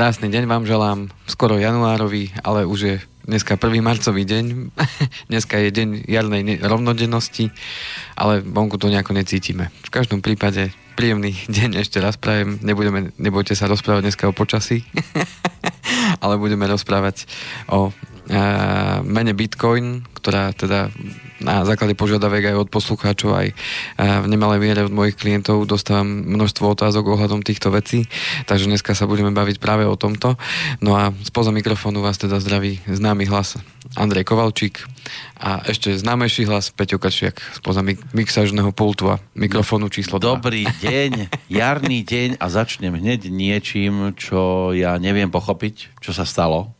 Krásny deň vám želám, skoro januárový, ale už je dneska 1. marcový deň, dneska je deň jarnej rovnodennosti, ale vonku to nejako necítime. V každom prípade príjemný deň ešte raz prajem, Nebudeme, nebojte sa rozprávať dneska o počasí, ale budeme rozprávať o uh, mene Bitcoin, ktorá teda na základe požiadavek aj od poslucháčov, aj v nemalej miere od mojich klientov dostávam množstvo otázok ohľadom týchto vecí, takže dneska sa budeme baviť práve o tomto. No a spoza mikrofónu vás teda zdraví známy hlas Andrej Kovalčík a ešte známejší hlas Peťo Kačiak spoza mixážneho pultu a mikrofónu číslo 2. Dobrý deň, jarný deň a začnem hneď niečím, čo ja neviem pochopiť, čo sa stalo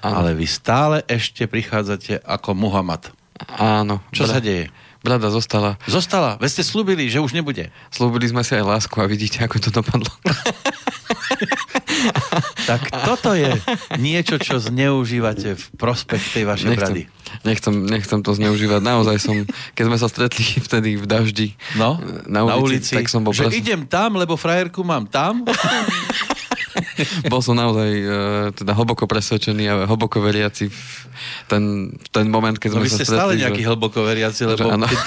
Ano. Ale vy stále ešte prichádzate ako Muhammad. Áno. Čo bra- sa deje? Brada zostala. Zostala? Veď ste slúbili, že už nebude. Slúbili sme si aj lásku a vidíte, ako to dopadlo. tak toto je niečo, čo zneužívate v prospech tej vašej nechcem, brady. Nechcem, nechcem to zneužívať. Naozaj som, keď sme sa stretli vtedy v daždi no, na ulici, na ulici tak som bol že pres... idem tam, lebo frajerku mám tam. bol som naozaj uh, teda hlboko presvedčený a hlboko veriaci v ten, v ten moment, keď no sme sa stretli. ste stále nejaký že... hlboko veriaci, lebo keď,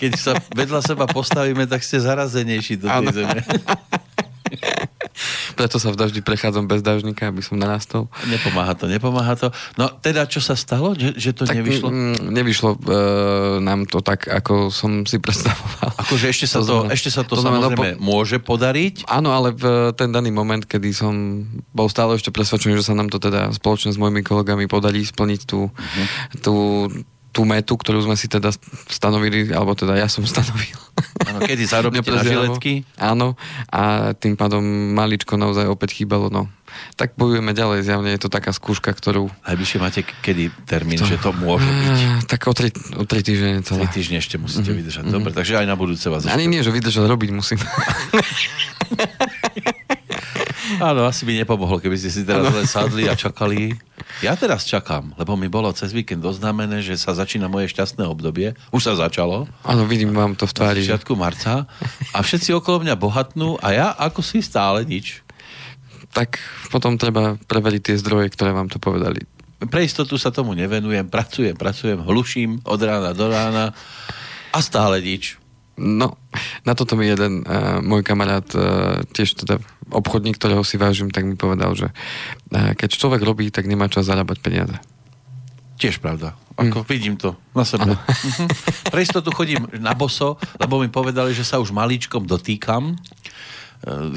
keď sa vedľa seba postavíme, tak ste zarazenejší do tej ano. zeme. Preto sa v daždi prechádzam bez dažníka, aby som narastol. Nepomáha to, nepomáha to. No teda, čo sa stalo, že, že to tak, nevyšlo? Mm, nevyšlo e, nám to tak, ako som si predstavoval. Akože ešte sa to, to, znamená, ešte sa to, to samozrejme po... môže podariť? Áno, ale v ten daný moment, kedy som bol stále ešte presvedčený, že sa nám to teda spoločne s mojimi kolegami podarí splniť tú, uh-huh. tú tú metu, ktorú sme si teda stanovili, alebo teda ja som stanovil. Áno, kedy zarobíte na žiletky? Áno, a tým pádom maličko naozaj opäť chýbalo, no. Tak bojujeme ďalej, zjavne je to taká skúška, ktorú... Najbližšie máte kedy termín, že to môže byť? Tak o tri, o tri týždne celé. Tri týždne ešte musíte mm-hmm. vydržať. Dobre, takže aj na budúce vás Ani nie, že vydržať, robiť musím. Áno, asi by nepomohlo, keby ste si teraz len sadli a čakali. Ja teraz čakám, lebo mi bolo cez víkend oznámené, že sa začína moje šťastné obdobie. Už sa začalo. Áno, vidím vám to v tvári. Na začiatku marca. A všetci okolo mňa bohatnú a ja ako si stále nič. Tak potom treba preveriť tie zdroje, ktoré vám to povedali. Pre istotu sa tomu nevenujem, pracujem, pracujem, hluším od rána do rána a stále nič. No, na toto mi jeden uh, môj kamarát, uh, tiež teda obchodník, ktorého si vážim, tak mi povedal, že uh, keď človek robí, tak nemá čas zarábať peniaze. Tiež pravda. Ako mm. vidím to na sebe. Mhm. Pre istotu chodím na boso, lebo mi povedali, že sa už maličkom dotýkam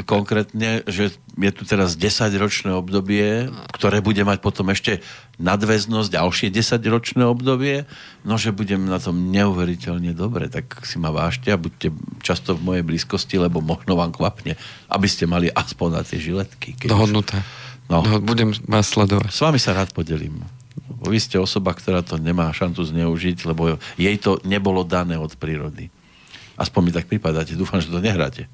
konkrétne, že je tu teraz 10-ročné obdobie, ktoré bude mať potom ešte nadväznosť ďalšie 10-ročné obdobie, no že budem na tom neuveriteľne dobre, tak si ma vážte a buďte často v mojej blízkosti, lebo možno vám kvapne, aby ste mali aspoň na tie žiletky. Dohodnuté. Už... No. Budem vás sledovať. S vami sa rád podelím. Vy ste osoba, ktorá to nemá šancu zneužiť, lebo jej to nebolo dané od prírody. Aspoň mi tak pripadáte. Dúfam, že to nehráte.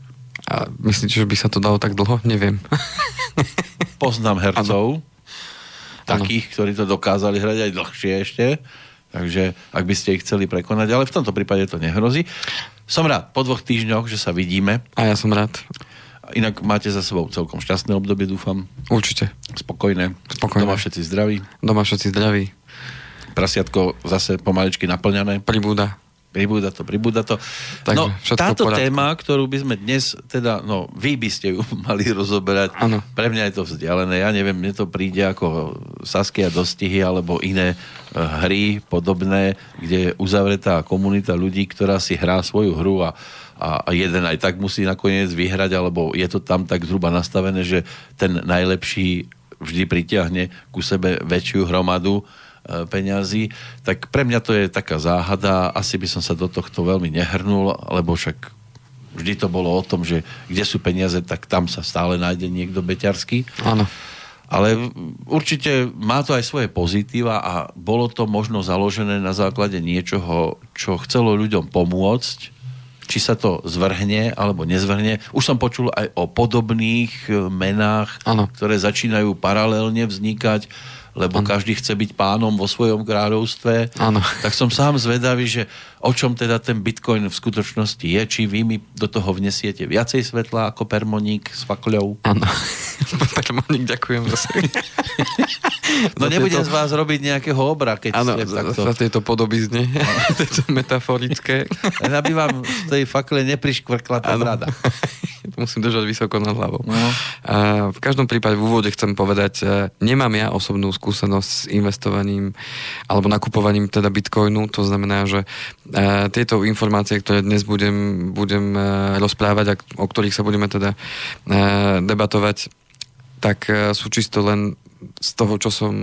A myslíte, že by sa to dalo tak dlho? Neviem. Poznám hercov, ano. takých, ano. ktorí to dokázali hrať aj dlhšie ešte. Takže ak by ste ich chceli prekonať, ale v tomto prípade to nehrozí. Som rád po dvoch týždňoch, že sa vidíme. A ja som rád. Inak máte za sebou celkom šťastné obdobie, dúfam. Určite. Spokojné. Spokojné. Doma všetci zdraví. Doma všetci zdraví. Prasiatko zase pomaličky naplňané. Pribúda. Pribúda to, pribúda to. Takže no, táto téma, ktorú by sme dnes, teda, no, vy by ste ju mali rozoberať. Ano. Pre mňa je to vzdialené. Ja neviem, mne to príde ako Saskia dostihy alebo iné eh, hry podobné, kde je uzavretá komunita ľudí, ktorá si hrá svoju hru a, a jeden aj tak musí nakoniec vyhrať, alebo je to tam tak zhruba nastavené, že ten najlepší vždy pritiahne ku sebe väčšiu hromadu E, peňazí, tak pre mňa to je taká záhada, asi by som sa do tohto veľmi nehrnul, lebo však vždy to bolo o tom, že kde sú peniaze, tak tam sa stále nájde niekto beťarský. Áno. Ale určite má to aj svoje pozitíva a bolo to možno založené na základe niečoho, čo chcelo ľuďom pomôcť, či sa to zvrhne alebo nezvrhne. Už som počul aj o podobných e, menách, ano. ktoré začínajú paralelne vznikať lebo ano. každý chce byť pánom vo svojom kráľovstve. Ano. Tak som sám zvedavý, že o čom teda ten bitcoin v skutočnosti je, či vy mi do toho vnesiete viacej svetla ako permoník s fakľou. Áno. Peter Monik, ďakujem zase. no nebudem z vás robiť nejakého obra, keď ano, ste takto... za tieto podobizne, tieto metaforické. Aby vám z tej fakle nepriškvrkla tá brada. Musím držať vysoko nad hlavou. No. A v každom prípade v úvode chcem povedať, e, nemám ja osobnú skúsenosť s investovaním alebo nakupovaním teda bitcoinu, to znamená, že e, tieto informácie, ktoré dnes budem, budem e, rozprávať a o ktorých sa budeme teda debatovať, tak sú čisto len z toho, čo som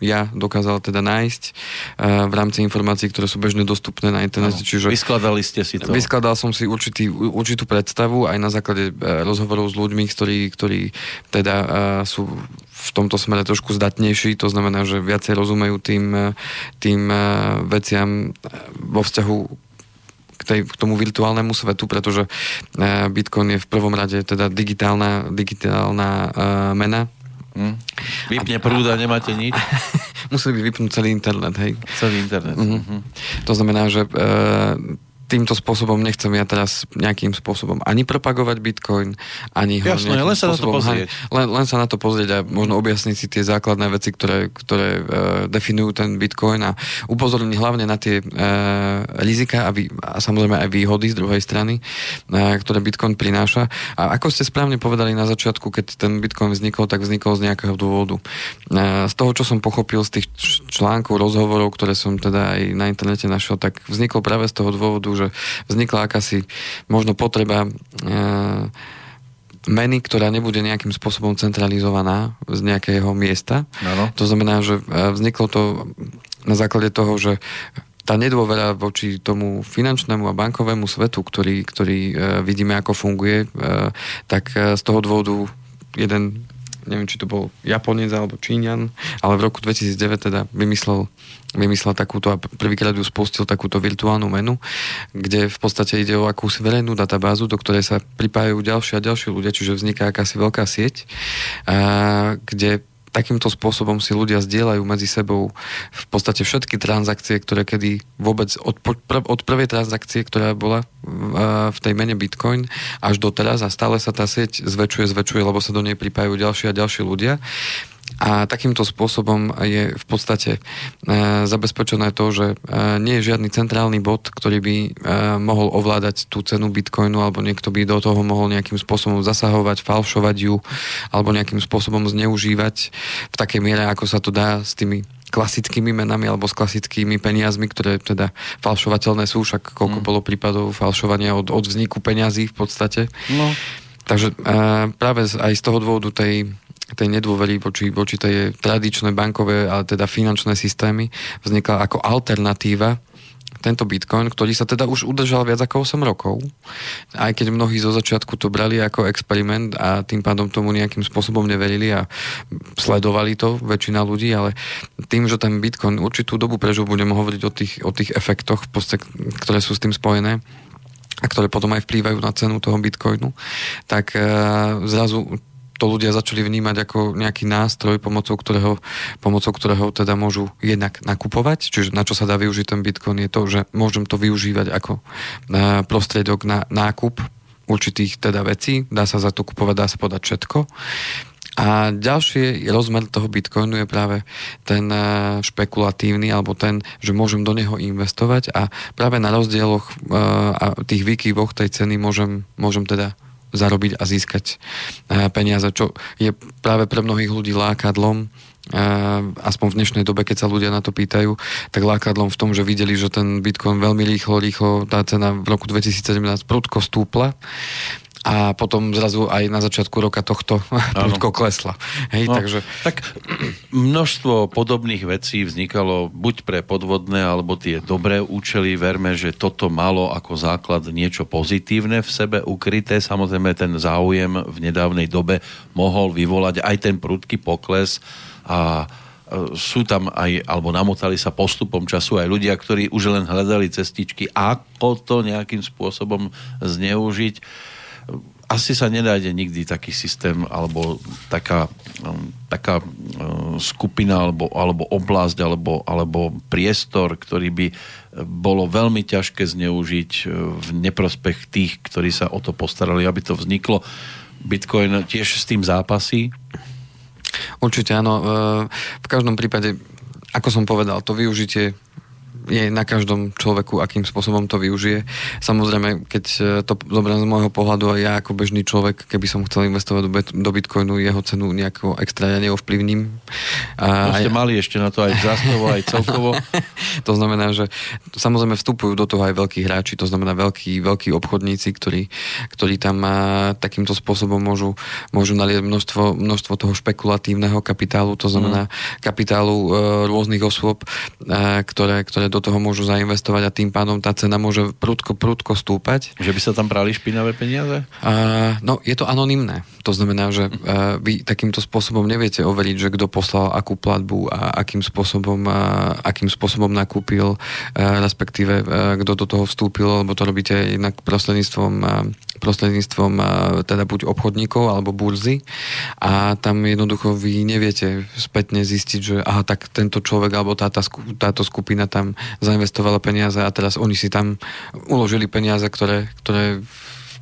ja dokázal teda nájsť uh, v rámci informácií, ktoré sú bežne dostupné na internete. No, čiže vyskladali ste si to? Vyskladal som si určitý, určitú predstavu aj na základe uh, rozhovorov s ľuďmi, ktorí, ktorí teda uh, sú v tomto smere trošku zdatnejší, to znamená, že viacej rozumejú tým, tým veciam vo vzťahu k, tej, k tomu virtuálnemu svetu, pretože Bitcoin je v prvom rade teda digitálna, digitálna mena, Hm. Vypne prúda, nemáte nič? Museli by vypnúť celý internet, hej. Celý internet. Mm-hmm. To znamená, že e, týmto spôsobom nechcem ja teraz nejakým spôsobom ani propagovať Bitcoin, ani ho Jasné, len sa na to pozrieť. Len, len sa na to pozrieť a možno objasniť si tie základné veci, ktoré, ktoré uh, definujú ten Bitcoin a upozorniť hlavne na tie uh, rizika a, vý, a samozrejme aj výhody z druhej strany, uh, ktoré Bitcoin prináša. A ako ste správne povedali na začiatku, keď ten Bitcoin vznikol, tak vznikol z nejakého dôvodu. Uh, z toho, čo som pochopil z tých článkov, rozhovorov, ktoré som teda aj na internete našiel, tak vznikol práve z toho dôvodu, že vznikla akási možno potreba e, meny, ktorá nebude nejakým spôsobom centralizovaná z nejakého miesta. Ano. To znamená, že e, vzniklo to na základe toho, že tá nedôvera voči tomu finančnému a bankovému svetu, ktorý, ktorý e, vidíme, ako funguje, tak z toho dôvodu jeden neviem, či to bol Japonec alebo Číňan, ale v roku 2009 teda vymyslel, vymyslel takúto a prvýkrát ju spustil takúto virtuálnu menu, kde v podstate ide o akúsi verejnú databázu, do ktorej sa pripájajú ďalšie a ďalšie ľudia, čiže vzniká akási veľká sieť, a, kde takýmto spôsobom si ľudia zdieľajú medzi sebou v podstate všetky transakcie, ktoré kedy vôbec od, od prvej transakcie, ktorá bola v tej mene Bitcoin až do teraz a stále sa tá sieť zväčšuje, zväčšuje, lebo sa do nej pripájajú ďalšie a ďalšie ľudia. A takýmto spôsobom je v podstate e, zabezpečené to, že e, nie je žiadny centrálny bod, ktorý by e, mohol ovládať tú cenu bitcoinu, alebo niekto by do toho mohol nejakým spôsobom zasahovať, falšovať ju, alebo nejakým spôsobom zneužívať v takej miere, ako sa to dá s tými klasickými menami alebo s klasickými peniazmi, ktoré teda falšovateľné sú, však koľko mm. bolo prípadov falšovania od, od vzniku peňazí v podstate. No. Takže e, práve aj z toho dôvodu tej tej nedôvery voči, voči tej tradičné bankové, ale teda finančné systémy vznikla ako alternatíva tento bitcoin, ktorý sa teda už udržal viac ako 8 rokov. Aj keď mnohí zo začiatku to brali ako experiment a tým pádom tomu nejakým spôsobom neverili a sledovali to väčšina ľudí, ale tým, že ten bitcoin určitú dobu prežil, budeme hovoriť o tých, o tých efektoch, ktoré sú s tým spojené, a ktoré potom aj vplývajú na cenu toho bitcoinu, tak e, zrazu to ľudia začali vnímať ako nejaký nástroj, pomocou ktorého, pomocou ktorého teda môžu jednak nakupovať, čiže na čo sa dá využiť ten Bitcoin je to, že môžem to využívať ako e, prostriedok na nákup určitých teda vecí, dá sa za to kupovať, dá sa podať všetko. A ďalší rozmer toho Bitcoinu je práve ten e, špekulatívny, alebo ten, že môžem do neho investovať a práve na rozdieloch e, a tých výkyvoch tej ceny môžem, môžem teda zarobiť a získať eh, peniaze, čo je práve pre mnohých ľudí lákadlom, eh, aspoň v dnešnej dobe, keď sa ľudia na to pýtajú, tak lákadlom v tom, že videli, že ten Bitcoin veľmi rýchlo, rýchlo, tá cena v roku 2017 prudko stúpla a potom zrazu aj na začiatku roka tohto prudko klesla. Hej, no, takže... Tak množstvo podobných vecí vznikalo buď pre podvodné alebo tie dobré účely. Verme, že toto malo ako základ niečo pozitívne v sebe ukryté. Samozrejme ten záujem v nedávnej dobe mohol vyvolať aj ten prudký pokles a e, sú tam aj, alebo namotali sa postupom času aj ľudia, ktorí už len hľadali cestičky, ako to nejakým spôsobom zneužiť asi sa nedájde nikdy taký systém alebo taká, um, taká um, skupina alebo, alebo oblasť alebo, alebo priestor, ktorý by bolo veľmi ťažké zneužiť uh, v neprospech tých, ktorí sa o to postarali, aby to vzniklo. Bitcoin tiež s tým zápasí? Určite áno. V každom prípade, ako som povedal, to využitie je na každom človeku, akým spôsobom to využije. Samozrejme, keď e, to zoberiem z môjho pohľadu aj ja ako bežný človek, keby som chcel investovať do, do Bitcoinu, jeho cenu nejako extra ja neovplyvním. A, no ste mali ešte na to aj zástovo, aj celkovo. to znamená, že samozrejme vstupujú do toho aj veľkí hráči, to znamená veľkí, veľkí obchodníci, ktorí, ktorí tam a, takýmto spôsobom môžu, môžu nalieť množstvo, množstvo toho špekulatívneho kapitálu, to znamená mm. kapitálu e, rôznych osôb, e, ktoré, ktoré do toho môžu zainvestovať a tým pádom tá cena môže prudko, prudko stúpať. Že by sa tam prali špinavé peniaze? Uh, no, je to anonymné. To znamená, že uh, vy takýmto spôsobom neviete overiť, že kto poslal akú platbu a akým spôsobom, uh, akým spôsobom nakúpil, uh, respektíve uh, kto do toho vstúpil, lebo to robíte jednak prostredníctvom, uh, prostredníctvom uh, teda buď obchodníkov alebo burzy a tam jednoducho vy neviete spätne zistiť, že aha, tak tento človek alebo táto skupina tam zainvestovala peniaze a teraz oni si tam uložili peniaze, ktoré, ktoré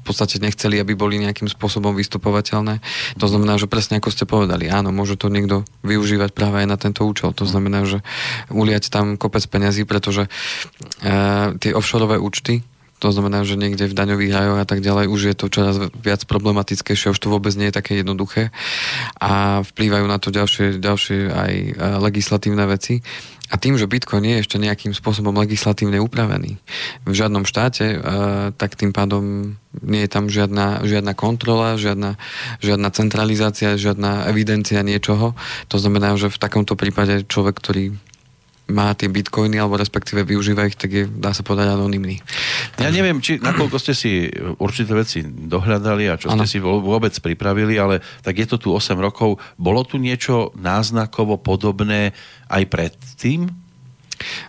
v podstate nechceli, aby boli nejakým spôsobom vystupovateľné. To znamená, že presne ako ste povedali, áno, môže to niekto využívať práve aj na tento účel. To znamená, že uliať tam kopec peniazí, pretože uh, tie offshore účty, to znamená, že niekde v daňových rajoch a tak ďalej už je to čoraz viac problematickejšie, už to vôbec nie je také jednoduché a vplývajú na to ďalšie, ďalšie aj e, legislatívne veci. A tým, že Bitcoin je ešte nejakým spôsobom legislatívne upravený v žiadnom štáte, e, tak tým pádom nie je tam žiadna, žiadna kontrola, žiadna, žiadna centralizácia, žiadna evidencia niečoho. To znamená, že v takomto prípade človek, ktorý má tie bitcoiny, alebo respektíve využíva ich, tak je, dá sa povedať, anonimný. Ja neviem, či nakoľko ste si určité veci dohľadali a čo ano. ste si vôbec pripravili, ale tak je to tu 8 rokov. Bolo tu niečo náznakovo podobné aj predtým?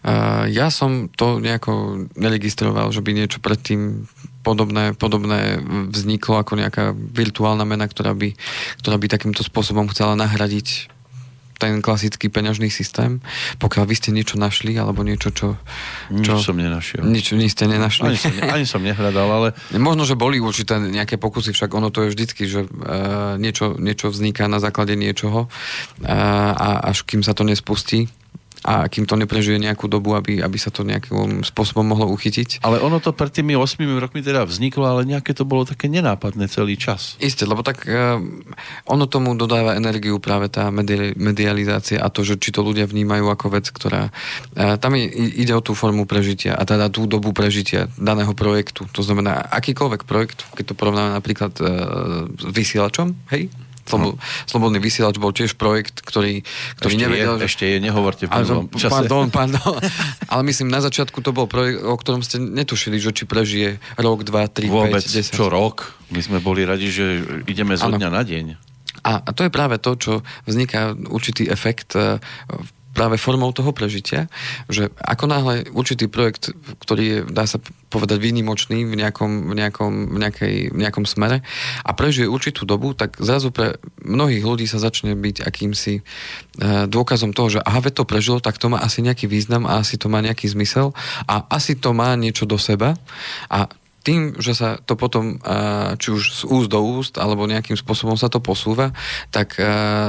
Uh, ja som to nejako neregistroval, že by niečo predtým podobné, podobné vzniklo ako nejaká virtuálna mena, ktorá by, ktorá by takýmto spôsobom chcela nahradiť ten klasický peňažný systém. Pokiaľ vy ste niečo našli, alebo niečo, čo... čo nič som nenašiel. Nič, nič ste nenašli. Ani som, ani som nehľadal, ale... Možno, že boli určité nejaké pokusy, však ono to je vždycky, že uh, niečo, niečo vzniká na základe niečoho uh, a až kým sa to nespustí, a kým to neprežije nejakú dobu, aby, aby sa to nejakým spôsobom mohlo uchytiť. Ale ono to pred tými 8 rokmi teda vzniklo, ale nejaké to bolo také nenápadné celý čas. Isté, lebo tak uh, ono tomu dodáva energiu práve tá medi- medializácia a to, že či to ľudia vnímajú ako vec, ktorá... Uh, tam je, ide o tú formu prežitia a teda tú dobu prežitia daného projektu. To znamená, akýkoľvek projekt, keď to porovnáme napríklad uh, s vysielačom, hej, Slobo, Slobodný vysielač bol tiež projekt, ktorý, ktorý ešte nevedel... Je, že... Ešte je, nehovorte v čase. Pardon, pardon. Ale myslím, na začiatku to bol projekt, o ktorom ste netušili, že či prežije rok, dva, tri, Vôbec, 5, 10. čo rok? My sme boli radi, že ideme zo dňa na deň. A, a to je práve to, čo vzniká určitý efekt v e, práve formou toho prežitia, že ako náhle určitý projekt, ktorý je, dá sa povedať, výnimočný v nejakom, v nejakom, v nejakej, v nejakom smere a prežije určitú dobu, tak zrazu pre mnohých ľudí sa začne byť akýmsi e, dôkazom toho, že aha, to prežilo, tak to má asi nejaký význam a asi to má nejaký zmysel a asi to má niečo do seba a tým, že sa to potom, či už z úst do úst, alebo nejakým spôsobom sa to posúva, tak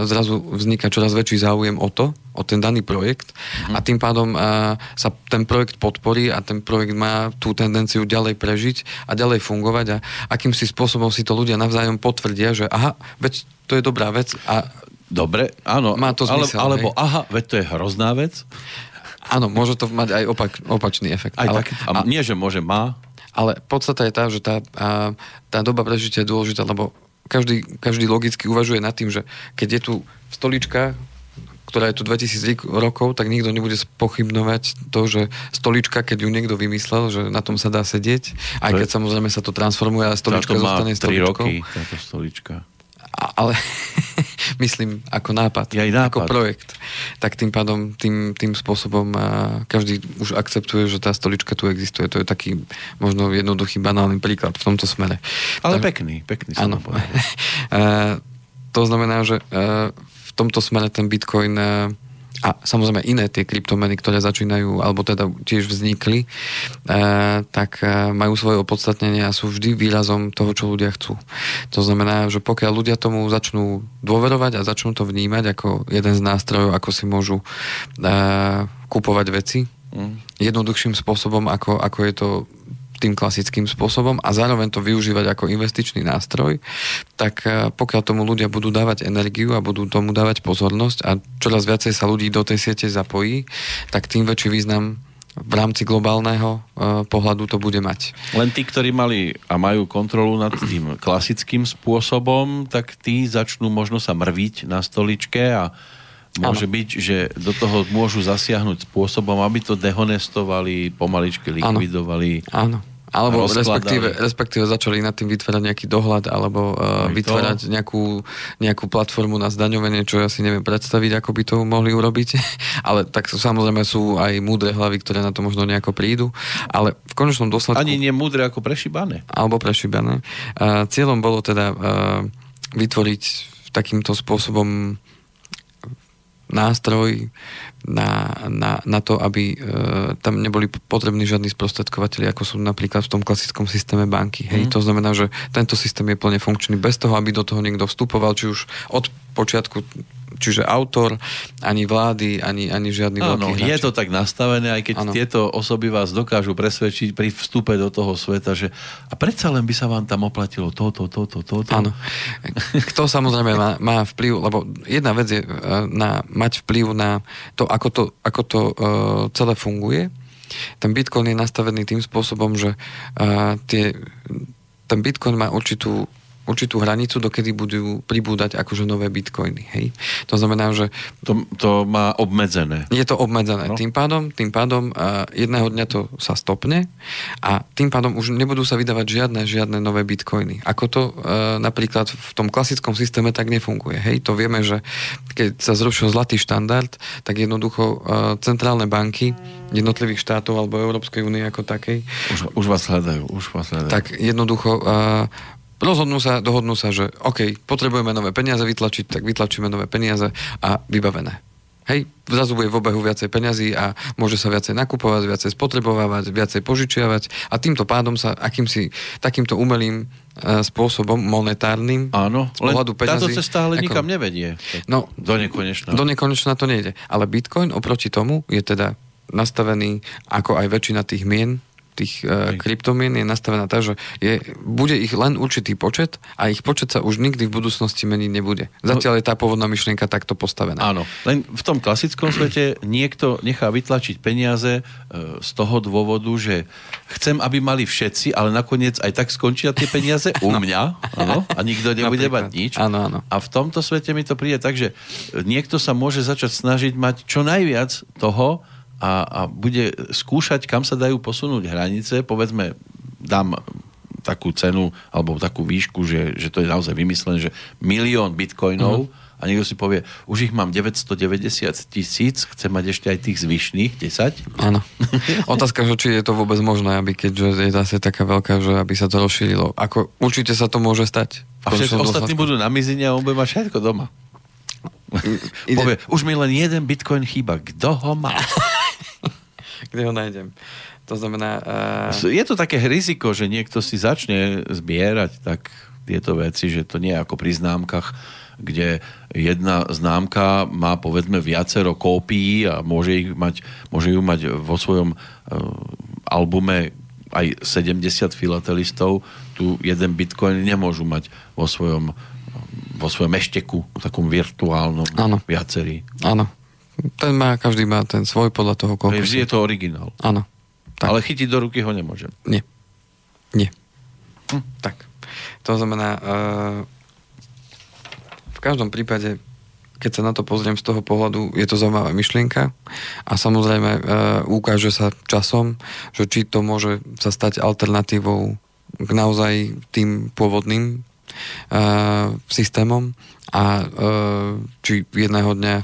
zrazu vzniká čoraz väčší záujem o to, o ten daný projekt mm-hmm. a tým pádom sa ten projekt podporí a ten projekt má tú tendenciu ďalej prežiť a ďalej fungovať a akýmsi spôsobom si to ľudia navzájom potvrdia, že aha, veď to je dobrá vec a Dobre, áno. Má to zmysel, ale, alebo hej. aha, veď to je hrozná vec. Áno, môže to mať aj opak, opačný efekt. Aj ale, tak, a, a nie, že môže, má. Ale podstata je tá, že tá, a, tá doba prežitia je dôležitá, lebo každý, každý logicky uvažuje nad tým, že keď je tu stolička, ktorá je tu 2000 rokov, tak nikto nebude pochybnovať to, že stolička, keď ju niekto vymyslel, že na tom sa dá sedieť, aj keď samozrejme sa to transformuje, ale stolička zostane stoličkou. roky, táto stolička. Ale myslím ako nápad, ja nápad, ako projekt. Tak tým pádom, tým, tým spôsobom každý už akceptuje, že tá stolička tu existuje. To je taký možno jednoduchý, banálny príklad v tomto smere. Ale tak, pekný, pekný Áno. to znamená, že v tomto smere ten Bitcoin a samozrejme iné tie kryptomeny, ktoré začínajú, alebo teda tiež vznikli, e, tak e, majú svoje opodstatnenie a sú vždy výrazom toho, čo ľudia chcú. To znamená, že pokiaľ ľudia tomu začnú dôverovať a začnú to vnímať ako jeden z nástrojov, ako si môžu e, kupovať veci, mm. jednoduchším spôsobom, ako, ako je to tým klasickým spôsobom a zároveň to využívať ako investičný nástroj, tak eh, pokiaľ tomu ľudia budú dávať energiu a budú tomu dávať pozornosť a čoraz viacej sa ľudí do tej siete zapojí, tak tým väčší význam v rámci globálneho uh, pohľadu to bude mať. Len tí, ktorí mali a majú kontrolu nad tým klasickým spôsobom, tak tí začnú možno sa mrviť na stoličke a môže ano. byť, že do toho môžu zasiahnuť spôsobom, aby to dehonestovali, pomaličky likvidovali. Áno. Alebo respektíve, respektíve začali nad tým vytvárať nejaký dohľad alebo uh, vytvárať nejakú, nejakú platformu na zdaňovanie, čo ja si neviem predstaviť, ako by to mohli urobiť. Ale tak samozrejme sú aj múdre hlavy, ktoré na to možno nejako prídu. Ale v konečnom dôsledku... Ani nie múdre ako prešibané. Alebo prešibané. Uh, cieľom bolo teda uh, vytvoriť takýmto spôsobom nástroj na, na, na to, aby e, tam neboli potrební žiadni sprostredkovateľi, ako sú napríklad v tom klasickom systéme banky. Hej, mm. to znamená, že tento systém je plne funkčný bez toho, aby do toho niekto vstupoval, či už od počiatku čiže autor, ani vlády, ani, ani žiadny Áno, veľký hráč. je to tak nastavené, aj keď ano. tieto osoby vás dokážu presvedčiť pri vstupe do toho sveta, že a predsa len by sa vám tam oplatilo toto, toto, toto. Áno. Kto samozrejme má, má vplyv, lebo jedna vec je uh, na, mať vplyv na to, ako to, ako to uh, celé funguje. Ten Bitcoin je nastavený tým spôsobom, že uh, tie, ten Bitcoin má určitú určitú hranicu, dokedy budú pribúdať akože nové bitcoiny. Hej? To znamená, že... To, to má obmedzené. Je to obmedzené. No. Tým pádom, tým pádom uh, jedného dňa to sa stopne a tým pádom už nebudú sa vydávať žiadne, žiadne nové bitcoiny. Ako to uh, napríklad v tom klasickom systéme tak nefunguje. Hej? To vieme, že keď sa zrušil zlatý štandard, tak jednoducho uh, centrálne banky jednotlivých štátov alebo Európskej únie ako takej. Už, už vás hľadajú, už vás hľadajú. Tak jednoducho uh, rozhodnú sa, dohodnú sa, že OK, potrebujeme nové peniaze vytlačiť, tak vytlačíme nové peniaze a vybavené. Hej, zrazu bude v obehu viacej peňazí a môže sa viacej nakupovať, viacej spotrebovávať, viacej požičiavať a týmto pádom sa akýmsi takýmto umelým e, spôsobom monetárnym Áno, z pohľadu peňazí, táto cesta ale nikam nevedie. No, do nekonečna. Do nekonečna to nejde. Ale Bitcoin oproti tomu je teda nastavený ako aj väčšina tých mien tých uh, kryptomien je nastavená tak, že je, bude ich len určitý počet a ich počet sa už nikdy v budúcnosti meniť nebude. Zatiaľ je tá pôvodná myšlienka takto postavená. Áno, len v tom klasickom svete niekto nechá vytlačiť peniaze uh, z toho dôvodu, že chcem, aby mali všetci, ale nakoniec aj tak skončia tie peniaze u no. mňa áno, a nikto nebude mať nič. Áno, áno. A v tomto svete mi to príde tak, že niekto sa môže začať snažiť mať čo najviac toho, a, a bude skúšať, kam sa dajú posunúť hranice, povedzme, dám takú cenu alebo takú výšku, že, že to je naozaj vymyslené, že milión bitcoinov uh-huh. a niekto si povie, už ich mám 990 tisíc, chcem mať ešte aj tých zvyšných 10. Áno. Otázka, že či je to vôbec možné, aby keďže je zase taká veľká, že aby sa to rozšírilo. Ako, určite sa to môže stať. A všetci ostatní budú na mizine a on bude mať všetko doma. Povie, už mi len jeden bitcoin chýba. Kto ho má? kde ho nájdem. To znamená... Uh... Je to také riziko, že niekto si začne zbierať tak tieto veci, že to nie je ako pri známkach, kde jedna známka má povedzme viacero kópií a môže, ich mať, môže ju mať vo svojom uh, albume aj 70 filatelistov, tu jeden bitcoin nemôžu mať vo svojom vo svojom ešteku, takom virtuálnom ano. viacerí. Áno. Ten má, každý má ten svoj podľa toho, koľko Vždy je to originál. Áno. Tak. Ale chytiť do ruky ho nemôžem. Nie. Nie. Hm. Tak. To znamená, uh, v každom prípade, keď sa na to pozriem z toho pohľadu, je to zaujímavá myšlienka a samozrejme uh, ukáže sa časom, že či to môže sa stať alternatívou k naozaj tým pôvodným uh, systémom a uh, či jedného dňa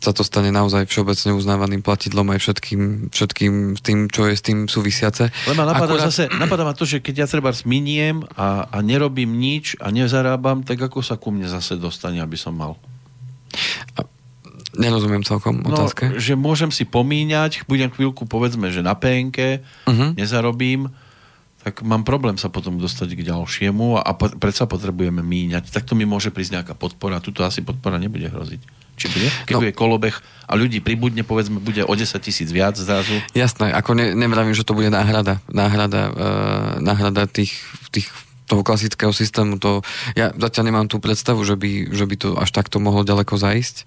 sa to stane naozaj všeobecne uznávaným platidlom aj všetkým, všetkým tým, čo je s tým súvisiace. Len ma napadá Akurát... zase, napadá ma to, že keď ja treba sminiem a, a nerobím nič a nezarábam, tak ako sa ku mne zase dostane, aby som mal? A Nerozumiem celkom No, otázke. že môžem si pomíňať, budem chvíľku povedzme, že na PNK Mhm. nezarobím, tak mám problém sa potom dostať k ďalšiemu a, a predsa potrebujeme míňať. Tak to mi môže prísť nejaká podpora. Tuto asi podpora nebude hroziť. Či bude? Keď No. bude kolobeh a ľudí pribudne, povedzme, bude o 10 tisíc viac zrazu. Jasné, ako ne, nevravím, že to bude náhrada, náhrada, uh, náhrada tých, tých toho klasického systému. To, ja zatiaľ nemám tú predstavu, že by, že by to až takto mohlo ďaleko zajsť.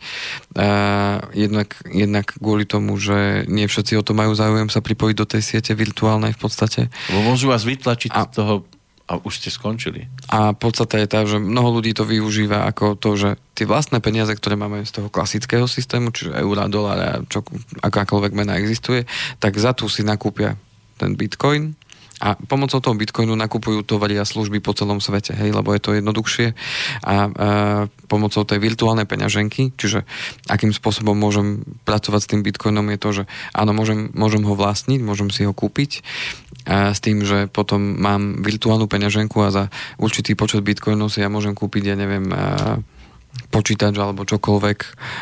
Uh, jednak, jednak kvôli tomu, že nie všetci o to majú záujem sa pripojiť do tej siete virtuálnej v podstate. Lebo môžu vás vytlačiť A- z toho a už ste skončili. A podstata je tá, že mnoho ľudí to využíva ako to, že tie vlastné peniaze, ktoré máme z toho klasického systému, čiže eurá, dolára, čo, akákoľvek mena existuje, tak za tú si nakúpia ten bitcoin a pomocou toho bitcoinu nakupujú tovary a služby po celom svete, hej, lebo je to jednoduchšie. A, a pomocou tej virtuálnej peňaženky, čiže akým spôsobom môžem pracovať s tým bitcoinom je to, že áno, môžem, môžem ho vlastniť, môžem si ho kúpiť a s tým, že potom mám virtuálnu peňaženku a za určitý počet bitcoinov si ja môžem kúpiť, ja neviem, a, počítač alebo čokoľvek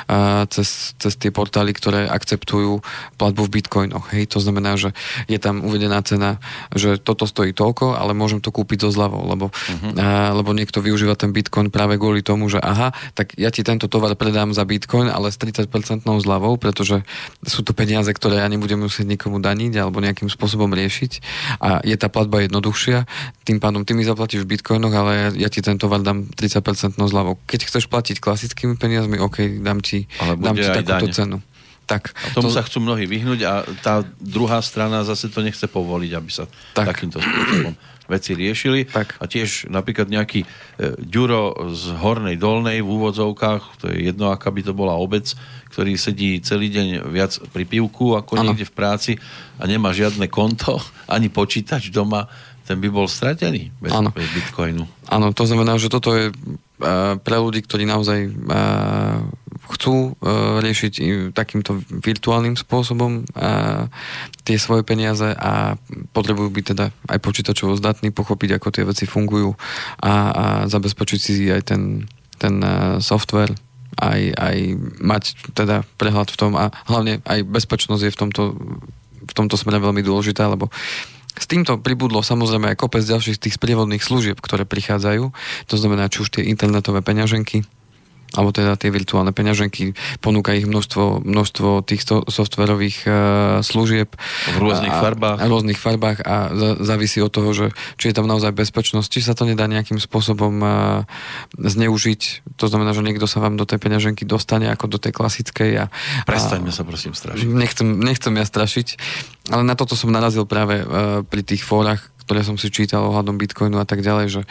a, cez, cez tie portály, ktoré akceptujú platbu v bitcoinoch. Hej, to znamená, že je tam uvedená cena, že toto stojí toľko, ale môžem to kúpiť so zľavou, lebo, uh-huh. a, lebo niekto využíva ten bitcoin práve kvôli tomu, že aha, tak ja ti tento tovar predám za bitcoin, ale s 30% zľavou, pretože sú to peniaze, ktoré ja nebudem musieť nikomu daniť alebo nejakým spôsobom riešiť a je tá platba jednoduchšia, tým pádom ty mi zaplatíš v bitcoinoch, ale ja, ja ti ten tovar dám 30% zľavou. Keď chceš platiť klasickými peniazmi, OK, dám ti, dám ti takúto daň. cenu. Tak, A tomu to... sa chcú mnohí vyhnúť a tá druhá strana zase to nechce povoliť, aby sa Tak. tak. takýmto spôsobom veci riešili. Tak. A tiež napríklad nejaký e, Ďuro z Hornej Dolnej v úvodzovkách, to je jedno, aká by to bola obec, ktorý sedí celý deň viac pri pivku ako Áno. niekde v práci a nemá žiadne konto, ani počítač doma, ten by bol stratený bez, Áno. bez bitcoinu. Áno, to znamená, že toto je eh, pre ľudí, ktorí naozaj eh, chcú eh, riešiť takýmto virtuálnym spôsobom tie svoje peniaze a potrebujú byť teda aj počítačovo zdatní, pochopiť, ako tie veci fungujú a, a zabezpečiť si aj ten, ten software aj, aj mať teda prehľad v tom a hlavne aj bezpečnosť je v tomto, v tomto smere veľmi dôležitá, lebo s týmto pribudlo samozrejme aj kopec ďalších tých sprievodných služieb, ktoré prichádzajú. To znamená, či už tie internetové peňaženky, alebo teda tie virtuálne peňaženky, ponúka ich množstvo, množstvo týchto softverových uh, služieb. V rôznych a, farbách. A, rôznych farbách a závisí od toho, že či je tam naozaj bezpečnosť, či sa to nedá nejakým spôsobom uh, zneužiť. To znamená, že niekto sa vám do tej peňaženky dostane ako do tej klasickej. A, Prestaňme a, sa prosím strašiť. Nechcem, nechcem ja strašiť, ale na toto som narazil práve uh, pri tých fórach, ktoré som si čítal ohľadom Bitcoinu a tak ďalej, že,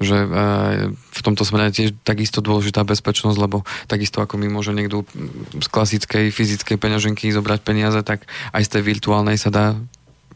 že uh, v tomto smere je tiež takisto dôležitá bezpečnosť, lebo takisto ako mi môže niekto z klasickej fyzickej peňaženky zobrať peniaze, tak aj z tej virtuálnej sa dá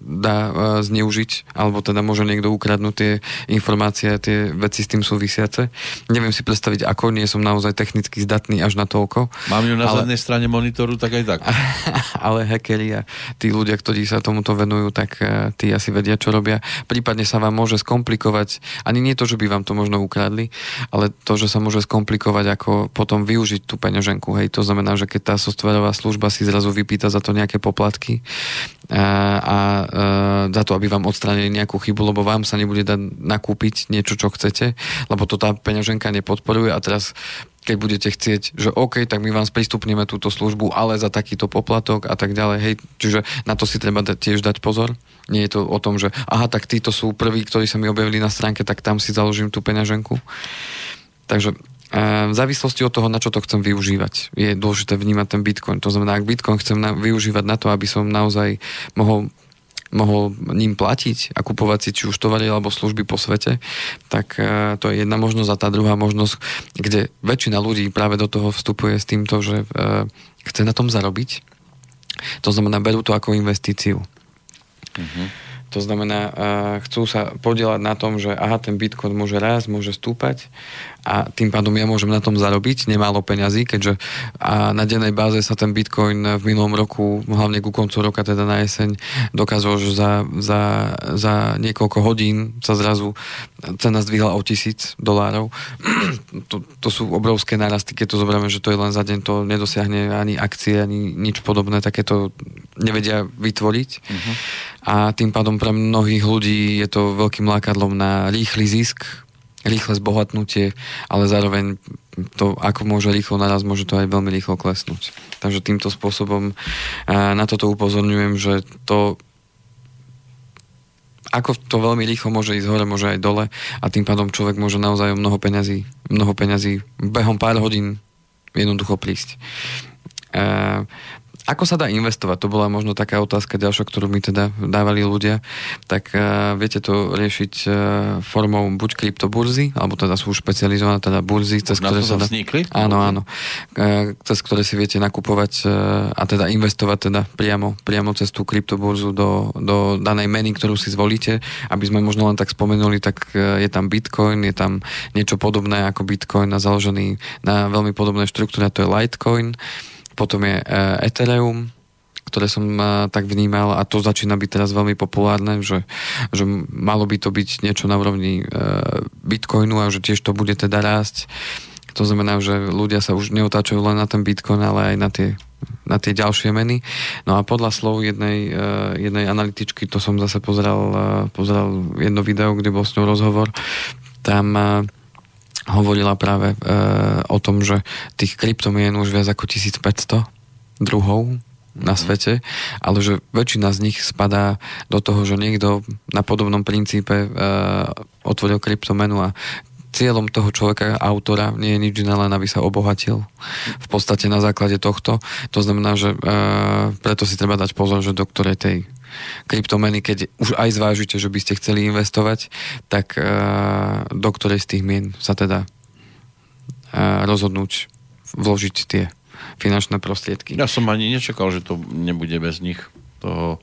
dá uh, zneužiť, alebo teda môže niekto ukradnúť tie informácie a tie veci s tým súvisiace. Neviem si predstaviť, ako nie som naozaj technicky zdatný až na toľko. Mám ju na ale- zadnej strane monitoru, tak aj tak. ale hackeri a tí ľudia, ktorí sa tomuto venujú, tak eh, tí asi vedia, čo robia. Prípadne sa vám môže skomplikovať, ani nie to, že by vám to možno ukradli, ale to, že sa môže skomplikovať, ako potom využiť tú peňaženku. Hej, to znamená, že keď tá softwarová služba si zrazu vypýta za to nejaké poplatky a, a e, za to, aby vám odstránili nejakú chybu, lebo vám sa nebude dať nakúpiť niečo, čo chcete, lebo to tá peňaženka nepodporuje a teraz keď budete chcieť, že OK, tak my vám sprístupníme túto službu, ale za takýto poplatok a tak ďalej. Hej, čiže na to si treba da- tiež dať pozor. Nie je to o tom, že aha, tak títo sú prví, ktorí sa mi objavili na stránke, tak tam si založím tú peňaženku. Takže eh, v závislosti od toho, na čo to chcem využívať, je dôležité vnímať ten Bitcoin. To znamená, ak Bitcoin chcem na, využívať na to, aby som naozaj mohol mohol ním platiť a kupovať si či už tovary alebo služby po svete, tak eh, to je jedna možnosť a tá druhá možnosť, kde väčšina ľudí práve do toho vstupuje s týmto, že eh, chce na tom zarobiť. To znamená, berú to ako investíciu. Mhm. To znamená, uh, chcú sa podielať na tom, že aha, ten Bitcoin môže rásť, môže stúpať a tým pádom ja môžem na tom zarobiť nemálo peňazí, keďže a na dennej báze sa ten Bitcoin v minulom roku, hlavne ku koncu roka, teda na jeseň, dokázal, že za, za, za niekoľko hodín sa zrazu cena zdvihla o tisíc dolárov. to, to sú obrovské nárasty, keď to zoberieme, že to je len za deň, to nedosiahne ani akcie, ani nič podobné, takéto nevedia vytvoriť. Uh-huh. A tým pádom pre mnohých ľudí je to veľkým lákadlom na rýchly zisk, rýchle zbohatnutie, ale zároveň to, ako môže rýchlo naraz, môže to aj veľmi rýchlo klesnúť. Takže týmto spôsobom na toto upozorňujem, že to ako to veľmi rýchlo môže ísť hore, môže aj dole a tým pádom človek môže naozaj o mnoho peňazí, mnoho peňazí behom pár hodín jednoducho prísť. Ako sa dá investovať? To bola možno taká otázka ďalšia, ktorú mi teda dávali ľudia. Tak uh, viete to riešiť uh, formou buď kryptoburzy, alebo teda sú špecializované teda burzy, cez Na ktoré sa dá... Vznikli? Áno, áno. Uh, cez ktoré si viete nakupovať uh, a teda investovať teda priamo, priamo cez tú kryptoburzu do, do danej meny, ktorú si zvolíte. Aby sme možno len tak spomenuli, tak uh, je tam Bitcoin, je tam niečo podobné ako Bitcoin a založený na veľmi podobnej štruktúre, to je Litecoin. Potom je uh, Ethereum, ktoré som uh, tak vnímal a to začína byť teraz veľmi populárne, že, že malo by to byť niečo na úrovni uh, Bitcoinu a že tiež to bude teda rásť. To znamená, že ľudia sa už neotáčajú len na ten Bitcoin, ale aj na tie, na tie ďalšie meny. No a podľa slov jednej, jednej analytičky, to som zase pozeral, pozeral jedno video, kde bol s ňou rozhovor, tam hovorila práve e, o tom, že tých kryptomien už viac ako 1500 druhov na mhm. svete, ale že väčšina z nich spadá do toho, že niekto na podobnom princípe e, otvoril kryptomenu a cieľom toho človeka, autora, nie je nič iné, len aby sa obohatil v podstate na základe tohto. To znamená, že e, preto si treba dať pozor, že do ktorej tej kryptomeny, keď už aj zvážite, že by ste chceli investovať, tak uh, do ktorej z tých mien sa teda uh, rozhodnúť vložiť tie finančné prostriedky. Ja som ani nečakal, že to nebude bez nich. To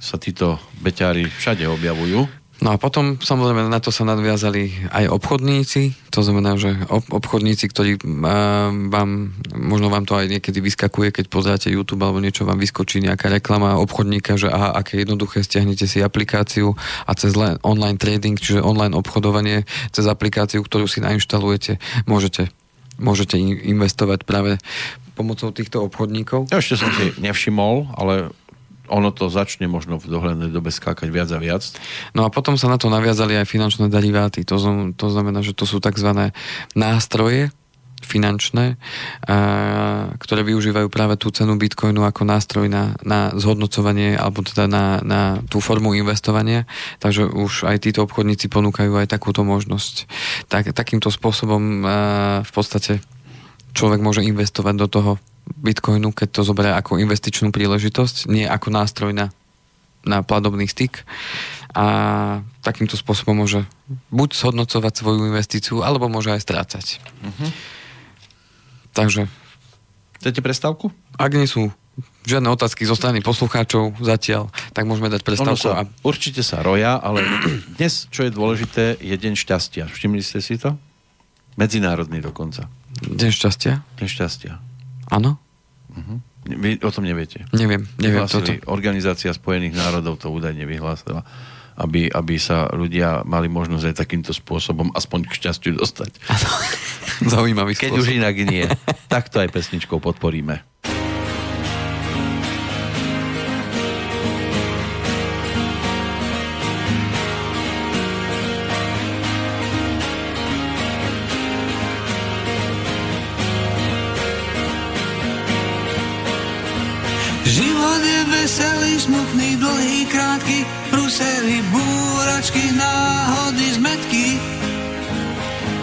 sa títo beťári všade objavujú. No a potom samozrejme na to sa nadviazali aj obchodníci, to znamená, že ob- obchodníci, ktorí uh, vám, možno vám to aj niekedy vyskakuje, keď pozráte YouTube alebo niečo vám vyskočí nejaká reklama obchodníka, že aha, aké jednoduché, stiahnete si aplikáciu a cez online trading, čiže online obchodovanie cez aplikáciu, ktorú si nainštalujete, môžete, môžete investovať práve pomocou týchto obchodníkov. Ja ešte som si nevšimol, ale ono to začne možno v dohľadnej dobe skákať viac a viac. No a potom sa na to naviazali aj finančné deriváty. To, to znamená, že to sú tzv. nástroje, finančné, a, ktoré využívajú práve tú cenu bitcoinu ako nástroj na, na zhodnocovanie alebo teda na, na tú formu investovania. Takže už aj títo obchodníci ponúkajú aj takúto možnosť. Tak, takýmto spôsobom a, v podstate človek môže investovať do toho Bitcoinu, keď to zoberie ako investičnú príležitosť, nie ako nástroj na, na platobný styk. A takýmto spôsobom môže buď zhodnocovať svoju investíciu, alebo môže aj strácať. Uh-huh. Takže... Chcete prestávku? Ak nie sú žiadne otázky zo strany poslucháčov zatiaľ, tak môžeme dať prestávku. Sa, a... Určite sa roja, ale dnes, čo je dôležité, je deň šťastia. Všimli ste si to? Medzinárodný dokonca. Deň šťastia? Deň šťastia. Áno? Uh-huh. Vy o tom neviete? Neviem, neviem toto. Organizácia Spojených národov to údajne vyhlásila, aby, aby sa ľudia mali možnosť aj takýmto spôsobom aspoň k šťastiu dostať. Zaujímavý Keď spôsob. už inak nie, tak to aj pesničkou podporíme. Smutný, dlhý, krátky, prúsery, búračky, náhody, zmetky.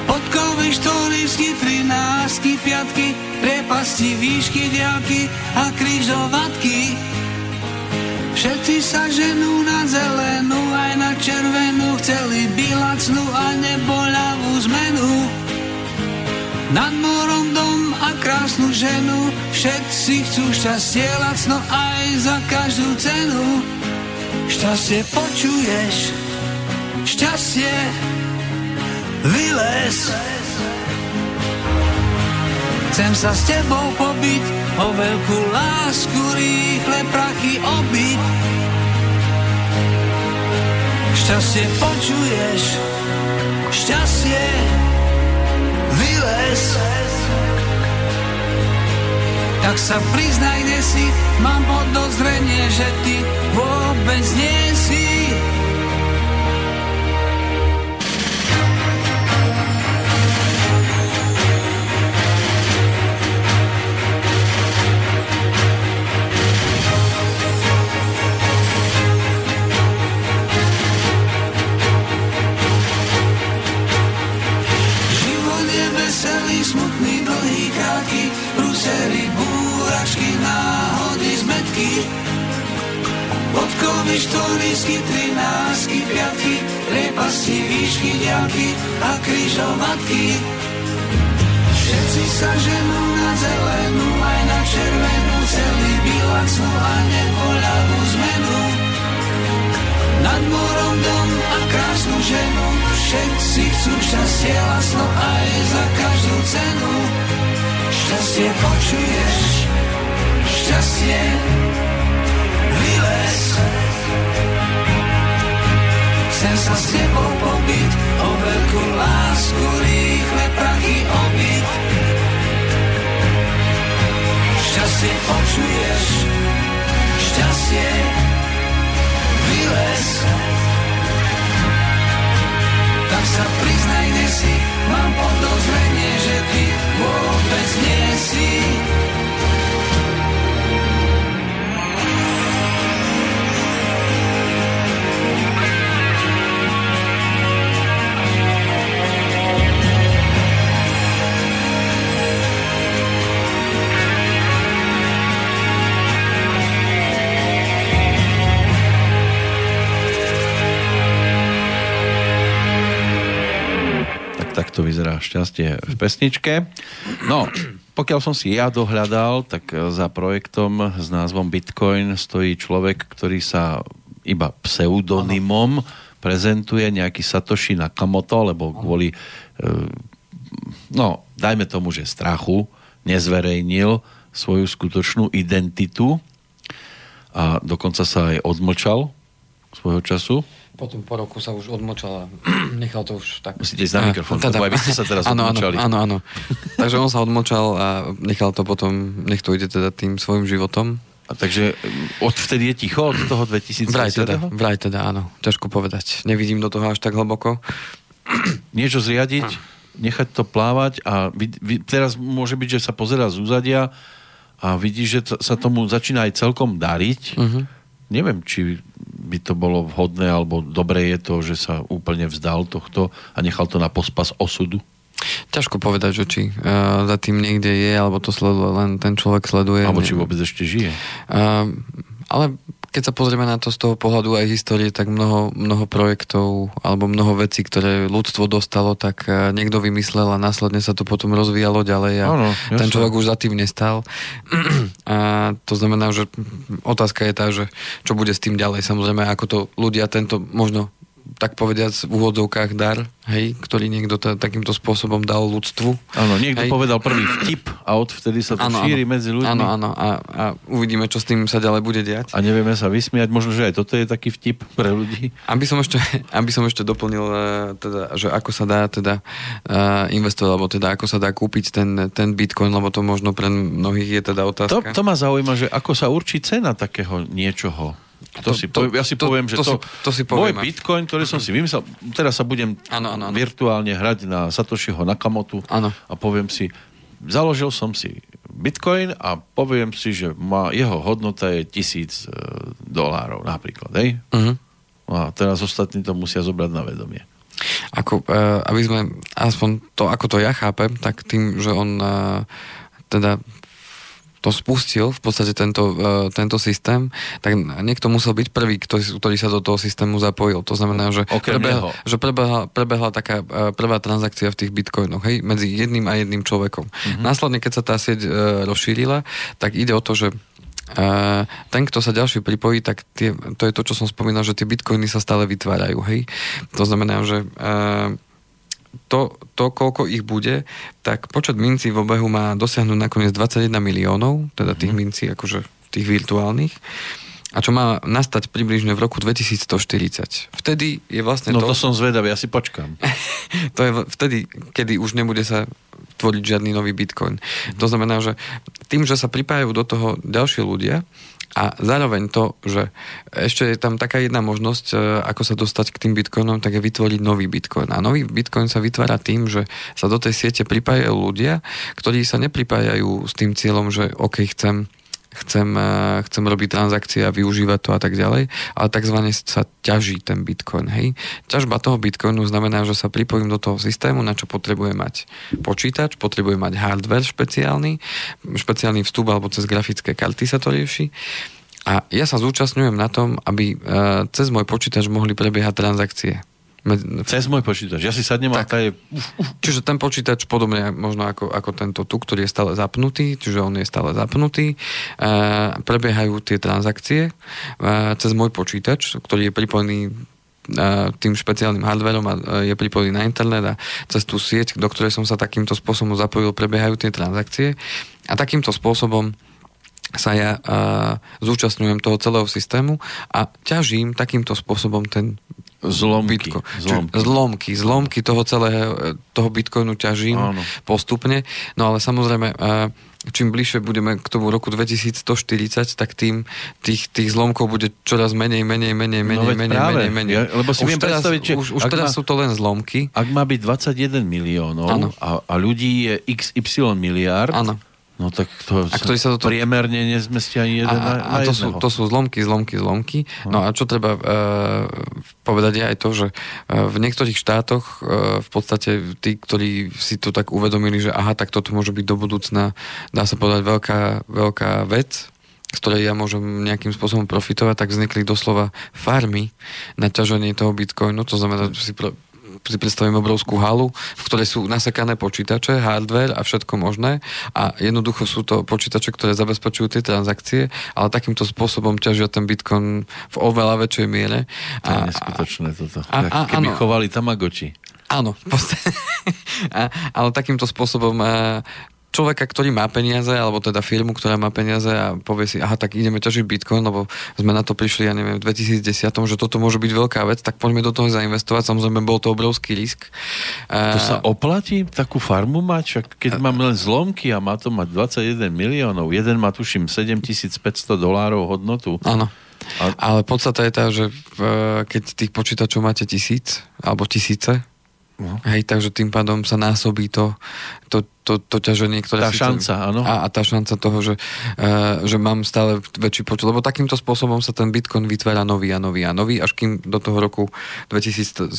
Podkovy, štory, skytry, násky, piatky, priepasti, výšky, diálky a krížovatky. Všetci sa ženú na zelenú, aj na červenú, chceli by lacnú a neboľavú zmenu. Nad morom dom a krásnu ženu, všetci chcú šťastie lacno aj za každú cenu. Šťastie počuješ, šťastie vylez. Chcem sa s tebou pobiť, o veľkú lásku rýchle prachy obiť. Šťastie počuješ, šťastie vylez. Tak sa priznaj, si, mám podozrenie, že ty vôbec nie si. Veselý, smutný, dlhý, krátky, Podkovy, štorisky, trinásky, piatky, riepasti, výšky, ďalky a kryžovatky. Všetci sa ženú na zelenú, aj na červenú, celý bilacnú a nepoľavú zmenu. Nad morom dom a krásnu ženu, všetci chcú šťastie, lasno aj za každú cenu. Šťastie počuješ, šťastie vylez. Chcem sa s tebou pobiť, o veľkú lásku rýchle prachy obiť. Šťastie počuješ, šťastie vylez. Tak sa priznaj, si, mám podozrenie, že ty vôbec nie si. Takto vyzerá šťastie v pesničke. No, pokiaľ som si ja dohľadal, tak e, za projektom s názvom Bitcoin stojí človek, ktorý sa iba pseudonymom prezentuje, nejaký Satoshi Nakamoto, lebo kvôli, e, no, dajme tomu, že strachu nezverejnil svoju skutočnú identitu a dokonca sa aj odmlčal svojho času. Potom po roku sa už odmočal a nechal to už tak. Musíte ísť na mikrofón, lebo aj vy ste sa teraz áno, odmlčali. áno, áno. Takže on sa odmočal a nechal to potom, nech to ide teda tým svojim životom. A takže mm, odvtedy je ticho od toho 2010. Vraj teda, vraj teda, áno. Ťažko povedať. Nevidím do toho až tak hlboko. Niečo zriadiť, nechať to plávať a vy, vy, teraz môže byť, že sa pozera z úzadia a vidí, že to, sa tomu začína aj celkom dariť. Uh-huh. Neviem, či by to bolo vhodné alebo dobré je to, že sa úplne vzdal tohto a nechal to na pospas osudu. Ťažko povedať, že či uh, za tým niekde je, alebo to sleduje, len ten človek sleduje. Alebo či vôbec ešte žije. Uh, ale keď sa pozrieme na to z toho pohľadu aj histórie, tak mnoho, mnoho projektov alebo mnoho vecí, ktoré ľudstvo dostalo, tak uh, niekto vymyslel a následne sa to potom rozvíjalo ďalej a Áno, ten človek už za tým nestal. A to znamená, že otázka je tá, že čo bude s tým ďalej. Samozrejme, ako to ľudia tento možno tak povediac v úvodzovkách dar, hej, ktorý niekto t- takýmto spôsobom dal ľudstvu. Áno, niekto Hej. povedal prvý vtip a odvtedy sa to šíri medzi ľuďmi. Áno, áno. A, a uvidíme, čo s tým sa ďalej bude diať. A nevieme sa vysmiať. Možno, že aj toto je taký vtip pre ľudí. Aby som ešte, aby som ešte doplnil, eh, teda, že ako sa dá teda uh, investovať, alebo teda ako sa dá kúpiť ten, ten bitcoin, lebo to možno pre mnohých je teda To, otázka. to ma zaujíma, že ako sa určí cena takého niečoho. To, To- si, to- poviem, ja si to- poviem, že to to, si- to si môj poviem. bitcoin, ktorý som si vymyslel, teraz sa budem Áno, áno, áno. virtuálne hrať na Satoshiho Nakamotu Áno. a poviem si, založil som si bitcoin a poviem si, že má, jeho hodnota je tisíc e, dolárov napríklad, hej? Uh-huh. A teraz ostatní to musia zobrať na vedomie. Ako, uh, aby sme, aspoň to, ako to ja chápem, tak tým, že on uh, teda to spustil, v podstate tento, uh, tento systém, tak niekto musel byť prvý, ktorý, ktorý sa do toho systému zapojil. To znamená, že, Okrem prebehla, neho. že prebehla, prebehla taká uh, prvá transakcia v tých bitcoinoch, hej, medzi jedným a jedným človekom. Mhm. Následne, keď sa tá sieť uh, rozšírila, tak ide o to, že ten, kto sa ďalší pripojí, tak tie, to je to, čo som spomínal, že tie bitcoiny sa stále vytvárajú, hej. To znamená, že to, to, koľko ich bude, tak počet mincí v obehu má dosiahnuť nakoniec 21 miliónov, teda tých mm. mincí, akože tých virtuálnych a čo má nastať približne v roku 2140. Vtedy je vlastne no to... to som zvedavý, ja si počkám. to je vtedy, kedy už nebude sa tvoriť žiadny nový bitcoin. To znamená, že tým, že sa pripájajú do toho ďalšie ľudia a zároveň to, že ešte je tam taká jedna možnosť, e, ako sa dostať k tým bitcoinom, tak je vytvoriť nový bitcoin. A nový bitcoin sa vytvára tým, že sa do tej siete pripájajú ľudia, ktorí sa nepripájajú s tým cieľom, že OK, chcem chcem, eh, chcem robiť transakcie a využívať to a tak ďalej, ale takzvané sa ťaží ten bitcoin. Hej. Ťažba toho bitcoinu znamená, že sa pripojím do toho systému, na čo potrebujem mať počítač, potrebujem mať hardware špeciálny, špeciálny vstup alebo cez grafické karty sa to rieši. A ja sa zúčastňujem na tom, aby uh, cez môj počítač mohli prebiehať transakcie. Cez môj počítač. Ja si sadnem tak. a je... Čiže ten počítač podobne možno ako, ako tento tu, ktorý je stále zapnutý, čiže on je stále zapnutý. E, prebiehajú tie transakcie e, cez môj počítač, ktorý je pripojený e, tým špeciálnym hardverom a e, je pripojený na internet a cez tú sieť, do ktorej som sa takýmto spôsobom zapojil, prebiehajú tie transakcie a takýmto spôsobom sa ja uh, zúčastňujem toho celého systému a ťažím takýmto spôsobom ten Zlomky. Bitco. Zlomky. zlomky. Zlomky toho celého, toho bitcoinu ťažím Áno. postupne. No ale samozrejme, čím bližšie budeme k tomu roku 2140, tak tým tých, tých zlomkov bude čoraz menej, menej, menej, menej, no menej, práve. menej, menej. Ja, lebo si už viem teraz, predstaviť, že už, už teraz má, sú to len zlomky. Ak má byť 21 miliónov a, a ľudí je XY miliard, Áno No tak to a ktorý sa do toho... priemerne nezmestia ani jeden a, a, a to, sú, to sú zlomky, zlomky, zlomky. No, no a čo treba uh, povedať je aj to, že uh, v niektorých štátoch uh, v podstate tí, ktorí si to tak uvedomili, že aha, tak toto môže byť do budúcna, dá sa povedať, veľká, veľká vec, z ktorej ja môžem nejakým spôsobom profitovať, tak vznikli doslova farmy na ťaženie toho bitcoinu, to znamená, že si pro, si predstavím obrovskú halu, v ktorej sú nasekané počítače, hardware a všetko možné a jednoducho sú to počítače, ktoré zabezpečujú tie transakcie, ale takýmto spôsobom ťažia ten Bitcoin v oveľa väčšej miere. To je neskutočné toto. A, a, keby áno. chovali Tamagotchi. Áno, ale takýmto spôsobom človeka, ktorý má peniaze, alebo teda firmu, ktorá má peniaze a povie si, aha, tak ideme ťažiť Bitcoin, lebo sme na to prišli, ja neviem, v 2010, že toto môže byť veľká vec, tak poďme do toho zainvestovať. Samozrejme, bol to obrovský risk. To sa oplatí takú farmu mať? Však keď mám len zlomky a má to mať 21 miliónov, jeden má tuším 7500 dolárov hodnotu. Áno. A... Ale podstata je tá, že keď tých počítačov máte tisíc, alebo tisíce, No. Hej, takže tým pádom sa násobí to, to, to, to ťaženie, ktoré... Tá šanca, áno. A, a tá šanca toho, že, uh, že mám stále väčší počet. Lebo takýmto spôsobom sa ten Bitcoin vytvára nový a nový a nový, až kým do toho roku 2140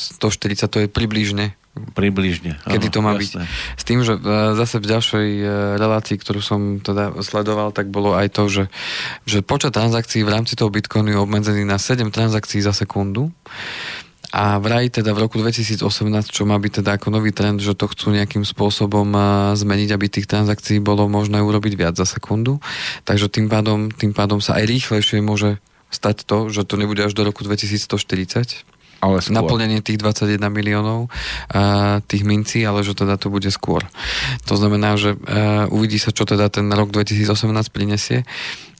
to je približne Približne. Kedy to má jasné. byť. S tým, že zase v ďalšej e, relácii, ktorú som teda sledoval, tak bolo aj to, že, že počet transakcií v rámci toho Bitcoinu je obmedzený na 7 transakcií za sekundu. A vraj teda v roku 2018, čo má byť teda ako nový trend, že to chcú nejakým spôsobom zmeniť, aby tých transakcií bolo možné urobiť viac za sekundu. Takže tým pádom, tým pádom sa aj rýchlejšie môže stať to, že to nebude až do roku 2140 ale skôr. naplnenie tých 21 miliónov uh, tých mincí, ale že teda to bude skôr. To znamená, že uh, uvidí sa, čo teda ten rok 2018 prinesie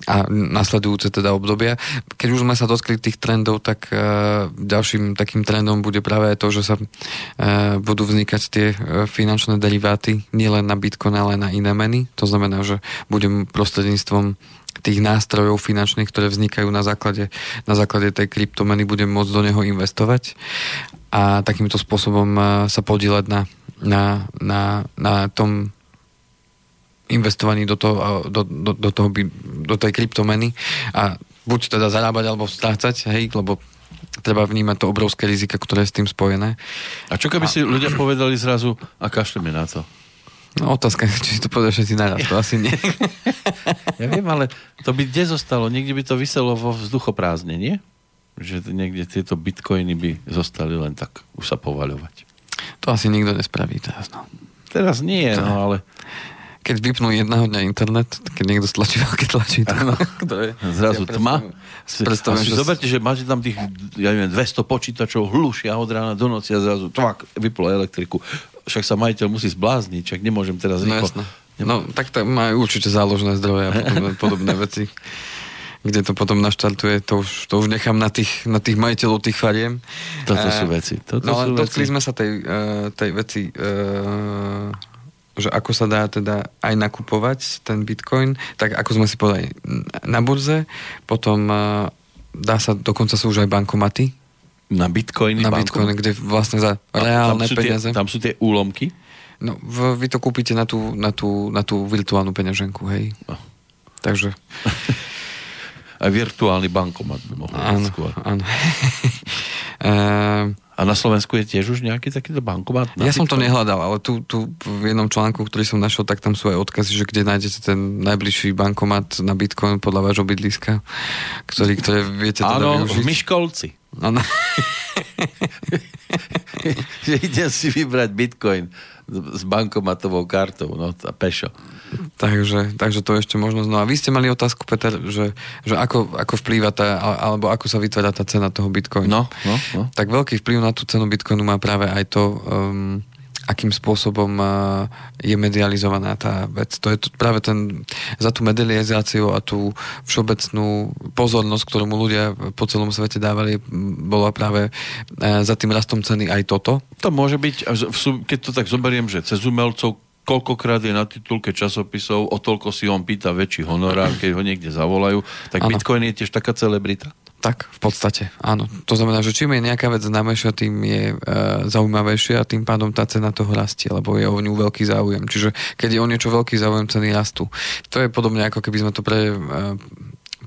a nasledujúce teda obdobia. Keď už sme sa dotkli tých trendov, tak uh, ďalším takým trendom bude práve to, že sa uh, budú vznikať tie finančné deriváty nielen na Bitcoin, ale na iné meny. To znamená, že budem prostredníctvom tých nástrojov finančných, ktoré vznikajú na základe, na základe tej kryptomeny, budem môcť do neho investovať a takýmto spôsobom sa podielať na, na, na, na tom investovaní do, toho, do, do, do, toho, do tej kryptomeny a buď teda zarábať alebo strácať, hej, lebo treba vnímať to obrovské rizika, ktoré je s tým spojené. A čo keby a... si ľudia povedali zrazu, a kašleme na to? No otázka, či si to povedal všetci naraz, to asi nie. ja viem, ale to by kde zostalo? Niekde by to vyselo vo vzduchoprázdne, nie? Že niekde tieto bitcoiny by zostali len tak už sa povaľovať. To asi nikto nespraví teraz, no. Teraz nie, to... no ale keď vypnú jedného dňa internet, keď niekto stlačí veľké tlačítko. Zrazu Ja tma. predstavujem, že- zoberte, že máte tam tých, ja neviem, 200 počítačov hlušia od rána do noci a zrazu tvak, vyplo elektriku. Však sa majiteľ musí zblázniť, však nemôžem teraz No jasné. No tak tam majú určite záložné zdroje a podobné, podobné veci kde to potom naštartuje, to už, to už nechám na tých, na tých majiteľov tých fariem. Toto sú veci. Toto no ale dotkli sme sa tej, eh, tej veci, eh, že ako sa dá teda aj nakupovať ten bitcoin, tak ako sme si povedali na burze, potom eh, dá sa, dokonca sú už aj bankomaty Na bitcoiny na banku? bitcoin, kde vlastne za A reálne tam peniaze. Tie, tam sú tie úlomky? No, vy to kúpite na tú, na tú, na tú virtuálnu peňaženku, hej. No. Takže, Aj virtuálny bankomat by mohol áno, skôr. áno. Ehm, A na Slovensku je tiež už nejaký takýto bankomat? Ja som to bitcoin? nehľadal, ale tu, tu v jednom článku, ktorý som našiel, tak tam sú aj odkazy, že kde nájdete ten najbližší bankomat na Bitcoin podľa vášho bydliska, ktorý, ktoré viete teda Áno, využiť. v Myškolci. Áno. že idem si vybrať bitcoin s bankomatovou kartou, no a pešo. takže, takže to je ešte možnosť. No a vy ste mali otázku, Peter, že, že ako, ako vplýva tá, alebo ako sa vytvára tá cena toho Bitcoinu. No, no, no. Tak veľký vplyv na tú cenu Bitcoinu má práve aj to, um, akým spôsobom uh, je medializovaná tá vec. To je práve ten, za tú medializáciu a tú všeobecnú pozornosť, ktorú mu ľudia po celom svete dávali, bola práve uh, za tým rastom ceny aj toto. To môže byť, keď to tak zoberiem, že cez umelcov koľkokrát je na titulke časopisov, o toľko si on pýta väčší honorár, keď ho niekde zavolajú, tak Áno. Bitcoin je tiež taká celebrita. Tak, v podstate, áno. To znamená, že čím je nejaká vec známejšia, tým je e, zaujímavejšia a tým pádom tá cena toho rastie, lebo je o ňu veľký záujem. Čiže keď je o niečo veľký záujem, ceny rastú. To je podobne ako keby sme to pre, e,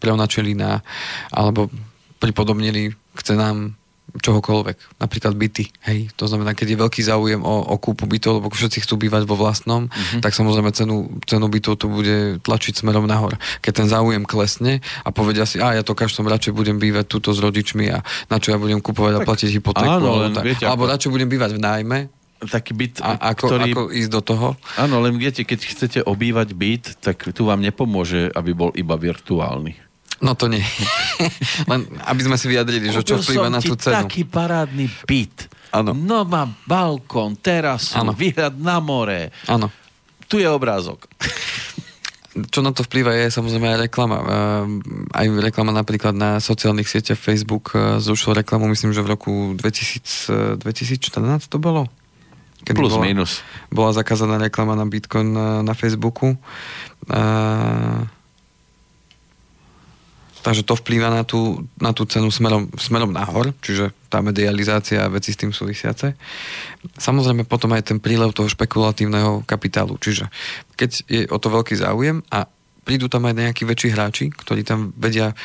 preonačili na, alebo pripodobnili k cenám čohokoľvek, napríklad byty. Hej, to znamená, keď je veľký záujem o, o kúpu bytov, lebo všetci chcú bývať vo vlastnom, mm-hmm. tak samozrejme cenu, cenu bytov to bude tlačiť smerom nahor. Keď ten záujem klesne a povedia si, a ja to každom radšej budem bývať tuto s rodičmi a na čo ja budem kupovať a platiť hypotéku. áno, alebo, len tak. viete, alebo ako- radšej budem bývať v nájme, Taký byt, a ako, ktorý... ako ísť do toho. Áno, len viete, keď chcete obývať byt, tak tu vám nepomôže, aby bol iba virtuálny. No to nie. Len aby sme si vyjadrili, že čo vplýva na tú cenu. taký parádny byt. Áno. No má balkón, terasu, Áno. výhľad na more. Áno. Tu je obrázok. Čo na to vplýva je samozrejme aj reklama. Ehm, Aj reklama napríklad na sociálnych sieťach Facebook eh, zrušil reklamu, myslím, že v roku 2000, eh, 2014 to bolo? Kedy Plus, bola, minus. Bola zakázaná reklama na Bitcoin na, na Facebooku. A... Takže to vplýva na tú, na tú cenu smerom, smerom nahor, čiže tá medializácia a veci s tým súvisiace. Samozrejme potom aj ten prílev toho špekulatívneho kapitálu, čiže keď je o to veľký záujem a prídu tam aj nejakí väčší hráči, ktorí tam vedia e,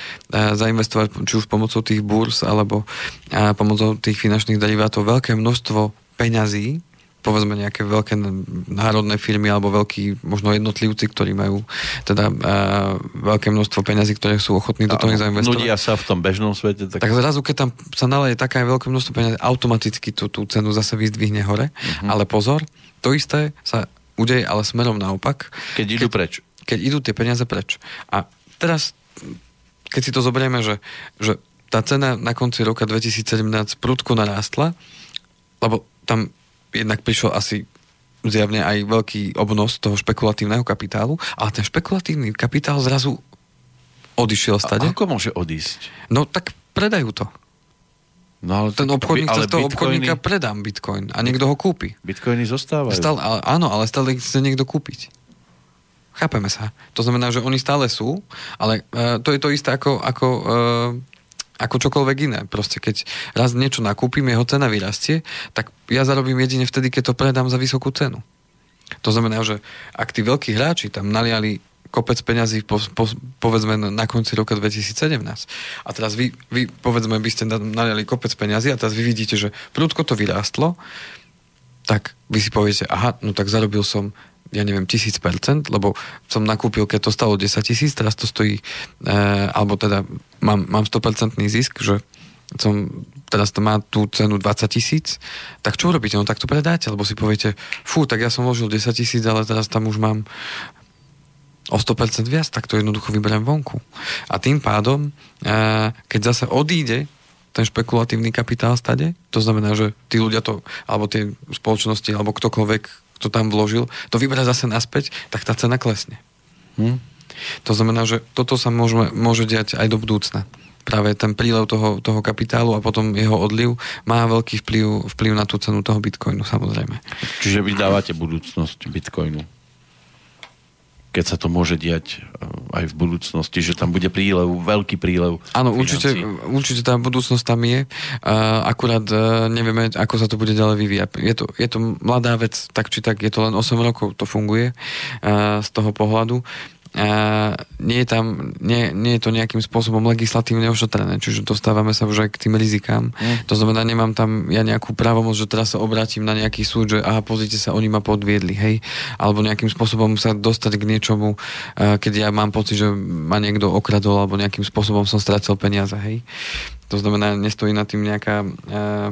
zainvestovať či už pomocou tých burs alebo e, pomocou tých finančných derivátov veľké množstvo peňazí, povedzme nejaké veľké národné firmy alebo veľkí možno jednotlivci, ktorí majú teda uh, veľké množstvo peňazí, ktoré sú ochotní do toho zainvestovať. Nudia sa v tom bežnom svete. Tak... Tak zrazu, keď tam sa naleje taká veľké množstvo peniazí, automaticky tú, tú cenu zase vyzdvihne hore. Mhm. Ale pozor, to isté sa udeje ale smerom naopak. Keď idú preč. Keď idú tie peniaze preč. A teraz, keď si to zoberieme, že, že tá cena na konci roka 2017 prudko narástla, lebo tam jednak prišiel asi zjavne aj veľký obnos toho špekulatívneho kapitálu, ale ten špekulatívny kapitál zrazu odišiel A stade. ako môže odísť? No tak predajú to. No, ale Ten obchodník ale cez toho bitcoiny- obchodníka predám bitcoin a niekto ho kúpi. Bitcoiny zostávajú. Stále, ale, áno, ale stále chce niekto kúpiť. Chápeme sa. To znamená, že oni stále sú, ale uh, to je to isté ako, ako, uh, ako čokoľvek iné. Proste keď raz niečo nakúpim, jeho cena vyrastie, tak ja zarobím jedine vtedy, keď to predám za vysokú cenu. To znamená, že ak tí veľkí hráči tam naliali kopec peňazí po, po, povedzme na konci roka 2017 a teraz vy, vy povedzme by ste na- naliali kopec peňazí a teraz vy vidíte, že prudko to vyrástlo, tak vy si poviete, aha, no tak zarobil som ja neviem, tisíc percent, lebo som nakúpil, keď to stalo 10 tisíc, teraz to stojí, e, alebo teda mám, mám 100% zisk, že som teraz to má tú cenu 20 tisíc, tak čo urobíte? No tak to predáte, lebo si poviete, fú, tak ja som vložil 10 tisíc, ale teraz tam už mám o 100% viac, tak to jednoducho vyberiem vonku. A tým pádom, eh, keď zase odíde ten špekulatívny kapitál stade, to znamená, že tí ľudia to, alebo tie spoločnosti, alebo ktokoľvek, kto tam vložil, to vyberá zase naspäť, tak tá cena klesne. Hm? To znamená, že toto sa môže, môže diať aj do budúcna. Práve ten prílev toho, toho kapitálu a potom jeho odliv má veľký vplyv, vplyv na tú cenu toho bitcoinu, samozrejme. Čiže vy dávate budúcnosť bitcoinu? Keď sa to môže diať eh, aj v budúcnosti, že tam bude prílev, veľký prílev. Áno, určite, určite tá budúcnosť tam je, akurát eh, nevieme, ako sa to bude ďalej vyvíjať. Je to, je to mladá vec, tak či tak, je to len 8 rokov, to funguje eh, z toho pohľadu nie je tam, nie, nie je to nejakým spôsobom legislatívne ošetrené, čiže dostávame sa už aj k tým rizikám. Mm. To znamená, nemám tam ja nejakú právomoc, že teraz sa obrátim na nejaký súd, že aha, pozrite sa, oni ma podviedli, hej, alebo nejakým spôsobom sa dostať k niečomu, keď ja mám pocit, že ma niekto okradol, alebo nejakým spôsobom som stratil peniaze, hej. To znamená, nestojí na tým nejaká uh,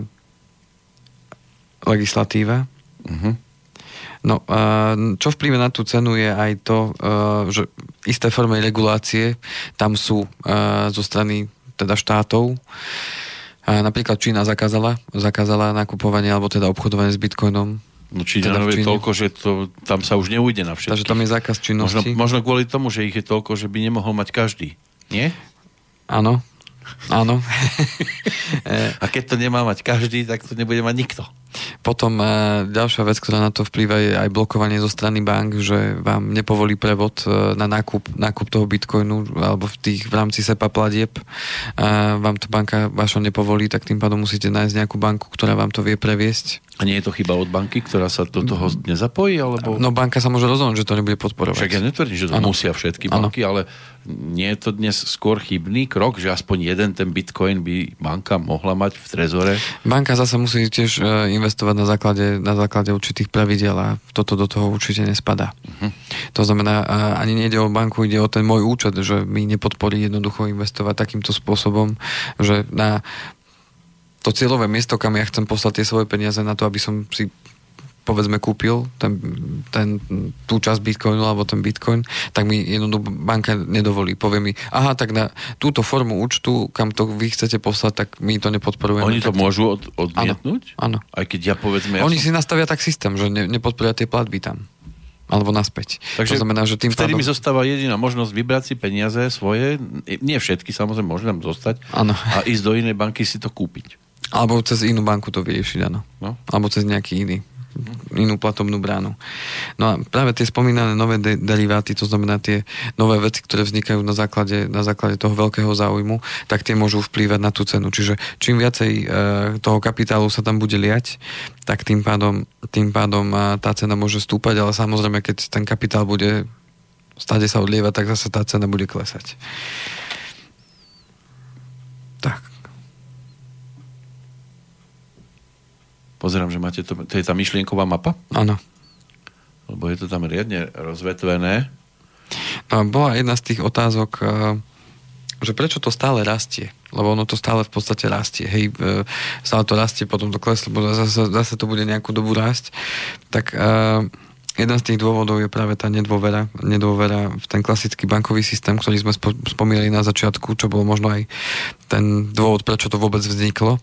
legislatíva. Mm-hmm. No, čo vplyve na tú cenu je aj to, že isté formy regulácie tam sú zo strany teda štátov. Napríklad Čína zakázala, zakázala nakupovanie alebo teda obchodovanie s bitcoinom No Číňanov teda je toľko, že to, tam sa už neujde na všetkých. Takže tam je zákaz činnosti. Možno, možno kvôli tomu, že ich je toľko, že by nemohol mať každý. Nie? Áno. Áno. A keď to nemá mať každý, tak to nebude mať nikto. Potom uh, ďalšia vec, ktorá na to vplýva, je aj blokovanie zo strany bank, že vám nepovolí prevod uh, na nákup, nákup toho bitcoinu alebo v, tých, v rámci SEPA platieb. Uh, vám to banka vaša nepovolí, tak tým pádom musíte nájsť nejakú banku, ktorá vám to vie previesť. A nie je to chyba od banky, ktorá sa do toho nezapojí? Alebo... No banka sa môže rozhodnúť, že to nebude podporovať. Však ja netvrdím, že to ano. musia všetky banky, ano. ale nie je to dnes skôr chybný krok, že aspoň jeden ten bitcoin by banka mohla mať v trezore? Banka zase musí tiež investovať na základe, na základe určitých pravidel a toto do toho určite nespadá. Uh-huh. To znamená, ani nejde o banku, ide o ten môj účet, že mi nepodporí jednoducho investovať takýmto spôsobom, že na to cieľové miesto, kam ja chcem poslať tie svoje peniaze na to, aby som si povedzme kúpil ten, ten, tú časť bitcoinu alebo ten bitcoin, tak mi jednoducho banka nedovolí. Povie mi, aha, tak na túto formu účtu, kam to vy chcete poslať, tak my to nepodporujeme. Oni to tak... môžu od, odmietnúť? Áno. Aj keď ja povedzme... Ja Oni som... si nastavia tak systém, že ne, nepodporia tie platby tam alebo naspäť. Takže to znamená, že tým vtedy pádom... mi zostáva jediná možnosť vybrať si peniaze svoje, nie všetky, samozrejme, môžem tam zostať ano. a ísť do inej banky si to kúpiť. Alebo cez inú banku to vyriešiť, áno. No? Alebo cez nejaký iný inú platobnú bránu. No a práve tie spomínané nové de- deriváty, to znamená tie nové veci, ktoré vznikajú na základe, na základe toho veľkého záujmu, tak tie môžu vplývať na tú cenu. Čiže čím viacej e, toho kapitálu sa tam bude liať, tak tým pádom, tým pádom e, tá cena môže stúpať, ale samozrejme, keď ten kapitál bude stade sa odlievať, tak zase tá cena bude klesať. Tak. Pozerám, že máte to, to je tá myšlienková mapa? Áno. Lebo je to tam riadne rozvetvené. No, bola jedna z tých otázok, eh, že prečo to stále rastie? Lebo ono to stále v podstate rastie. Hej, eh, stále to rastie, potom to kleslo, zase, zase to bude nejakú dobu rásť. Tak uh, jeden z tých dôvodov je práve tá nedôvera, nedôvera v ten klasický bankový systém, ktorý sme spo, spomínali na začiatku, čo bolo možno aj ten dôvod, prečo to vôbec vzniklo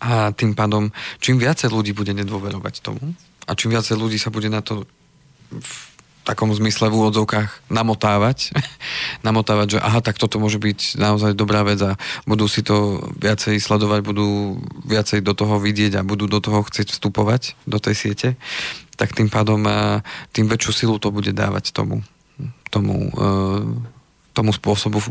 a tým pádom, čím viacej ľudí bude nedôverovať tomu a čím viacej ľudí sa bude na to v takom zmysle v úvodzovkách namotávať, namotávať, že aha, tak toto môže byť naozaj dobrá vec a budú si to viacej sledovať, budú viacej do toho vidieť a budú do toho chcieť vstupovať, do tej siete, tak tým pádom tým väčšiu silu to bude dávať tomu, tomu, e, tomu spôsobu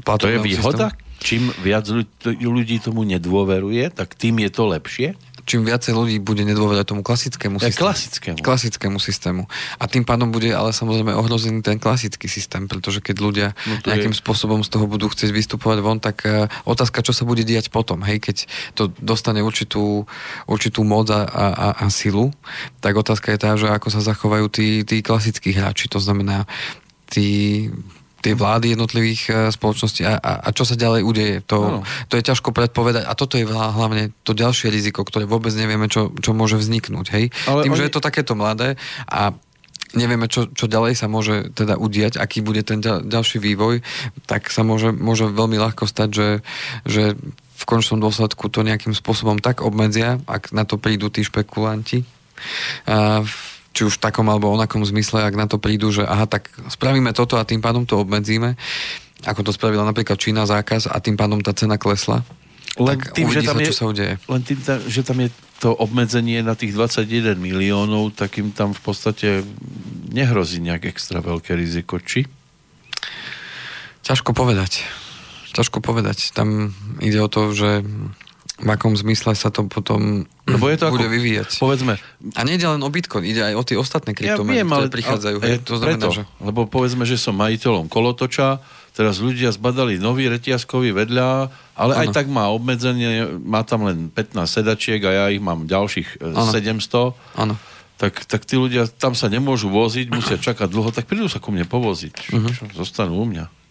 To je výhoda, systému čím viac ľudí tomu nedôveruje, tak tým je to lepšie? Čím viacej ľudí bude nedôverať tomu klasickému systému. Klasickému. Klasickému systému. A tým pádom bude ale samozrejme ohrozený ten klasický systém, pretože keď ľudia no nejakým je... spôsobom z toho budú chcieť vystupovať von, tak uh, otázka, čo sa bude diať potom, hej, keď to dostane určitú, určitú moc a, a, a silu, tak otázka je tá, že ako sa zachovajú tí, tí klasickí hráči, to znamená tí tie vlády jednotlivých uh, spoločností a, a, a čo sa ďalej udeje. To, to je ťažko predpovedať a toto je hlavne to ďalšie riziko, ktoré vôbec nevieme, čo, čo môže vzniknúť. Hej? Ale Tým, oni... že je to takéto mladé a nevieme, čo, čo ďalej sa môže teda udiať, aký bude ten ďal, ďalší vývoj, tak sa môže, môže veľmi ľahko stať, že, že v končnom dôsledku to nejakým spôsobom tak obmedzia, ak na to prídu tí špekulanti, a či už v takom alebo onakom zmysle, ak na to prídu, že aha, tak spravíme toto a tým pádom to obmedzíme, ako to spravila napríklad Čína zákaz a tým pádom tá cena klesla. Len tak tým, že tam, sa, je, čo sa udeje. len tým, že tam je to obmedzenie na tých 21 miliónov, tak im tam v podstate nehrozí nejak extra veľké riziko, či? Ťažko povedať. Ťažko povedať. Tam ide o to, že v akom zmysle sa to potom Lebo je to bude ako, vyvíjať. Povedzme, a nie ide len o Bitcoin, ide aj o tie ostatné kryptomeny, ja ktoré prichádzajú. Ale, hej, to znamená, preto, že... Lebo povedzme, že som majiteľom kolotoča, teraz ľudia zbadali nový reťazkový vedľa, ale ano. aj tak má obmedzenie, má tam len 15 sedačiek a ja ich mám ďalších ano. 700. Áno. Tak, tak tí ľudia tam sa nemôžu voziť, musia čakať dlho, tak prídu sa ku mne povoziť. Uh-huh. Zostanú u mňa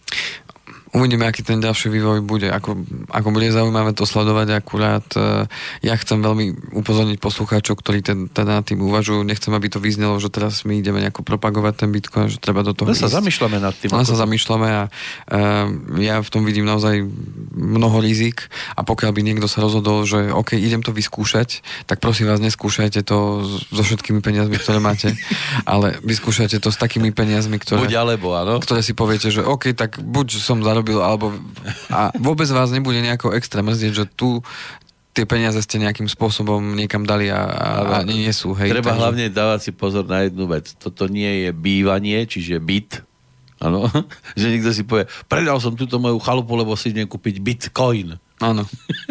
uvidíme, aký ten ďalší vývoj bude. Ako, ako bude zaujímavé to sledovať, akurát uh, ja chcem veľmi upozorniť poslucháčov, ktorí ten, teda tým uvažujú. Nechcem, aby to vyznelo, že teraz my ideme nejako propagovať ten Bitcoin, že treba do toho Len sa zamýšľame nad tým. Len sa zamýšľame a uh, ja v tom vidím naozaj mnoho rizik a pokiaľ by niekto sa rozhodol, že OK, idem to vyskúšať, tak prosím vás, neskúšajte to so všetkými peniazmi, ktoré máte, ale vyskúšajte to s takými peniazmi, ktoré, Buď alebo, áno. ktoré si poviete, že OK, tak buď som zarobil urobil, alebo a vôbec vás nebude nejako extra mrzieť, že tu tie peniaze ste nejakým spôsobom niekam dali a, a, a nie sú. Hej, Treba takže... hlavne dávať si pozor na jednu vec. Toto nie je bývanie, čiže byt. Áno. že niekto si povie, predal som túto moju chalupu, lebo si idem kúpiť bitcoin. Áno.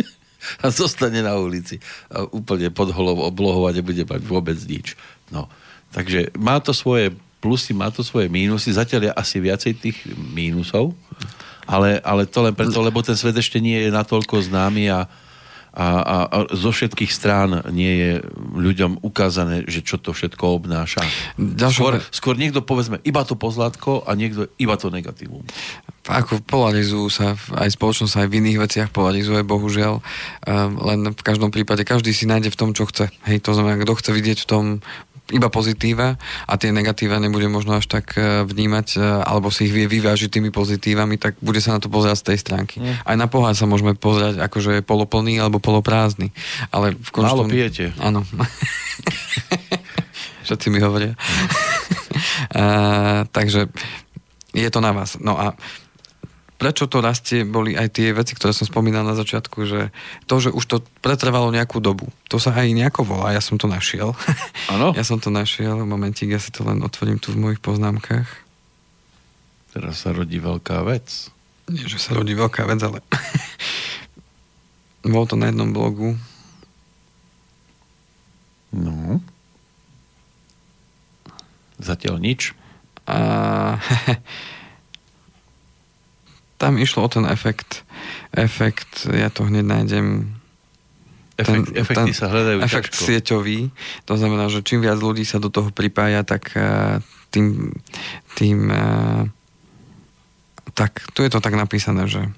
a zostane na ulici. A úplne pod holou oblohou a nebude mať vôbec nič. No. Takže má to svoje plusy, má to svoje mínusy. Zatiaľ je asi viacej tých mínusov ale, ale to len preto, lebo ten svet ešte nie je natoľko známy a, a, a, a zo všetkých strán nie je ľuďom ukázané, že čo to všetko obnáša. Skôr, skôr niekto povedzme iba to pozlátko a niekto iba to negatívum. Ako polarizujú sa, aj spoločnosť aj v iných veciach polarizuje, bohužiaľ. Um, len v každom prípade každý si nájde v tom, čo chce. Hej, to znamená, kto chce vidieť v tom iba pozitíva a tie negatíva nebude možno až tak e, vnímať, e, alebo si ich vie vyvážiť tými pozitívami, tak bude sa na to pozerať z tej stránky. Mm. Aj na pohár sa môžeme pozerať, akože je poloplný alebo poloprázdny. Ale v končnom... Málo pijete. Áno. Všetci mi hovoria. a, takže je to na vás. No a prečo to rastie, boli aj tie veci, ktoré som spomínal na začiatku, že to, že už to pretrvalo nejakú dobu. To sa aj nejako volá, ja som to našiel. Áno? ja som to našiel, momentík, ja si to len otvorím tu v mojich poznámkach. Teraz sa rodí veľká vec. Nie, že sa rodí veľká vec, ale bolo to na jednom blogu. No. Zatiaľ nič. A tam išlo o ten efekt. Efekt, ja to hneď nájdem. Efekt, ten, efekty ten, sa hľadajú Efekt ťažko. sieťový. To znamená, že čím viac ľudí sa do toho pripája, tak uh, tým, tým uh, tak, tu je to tak napísané, že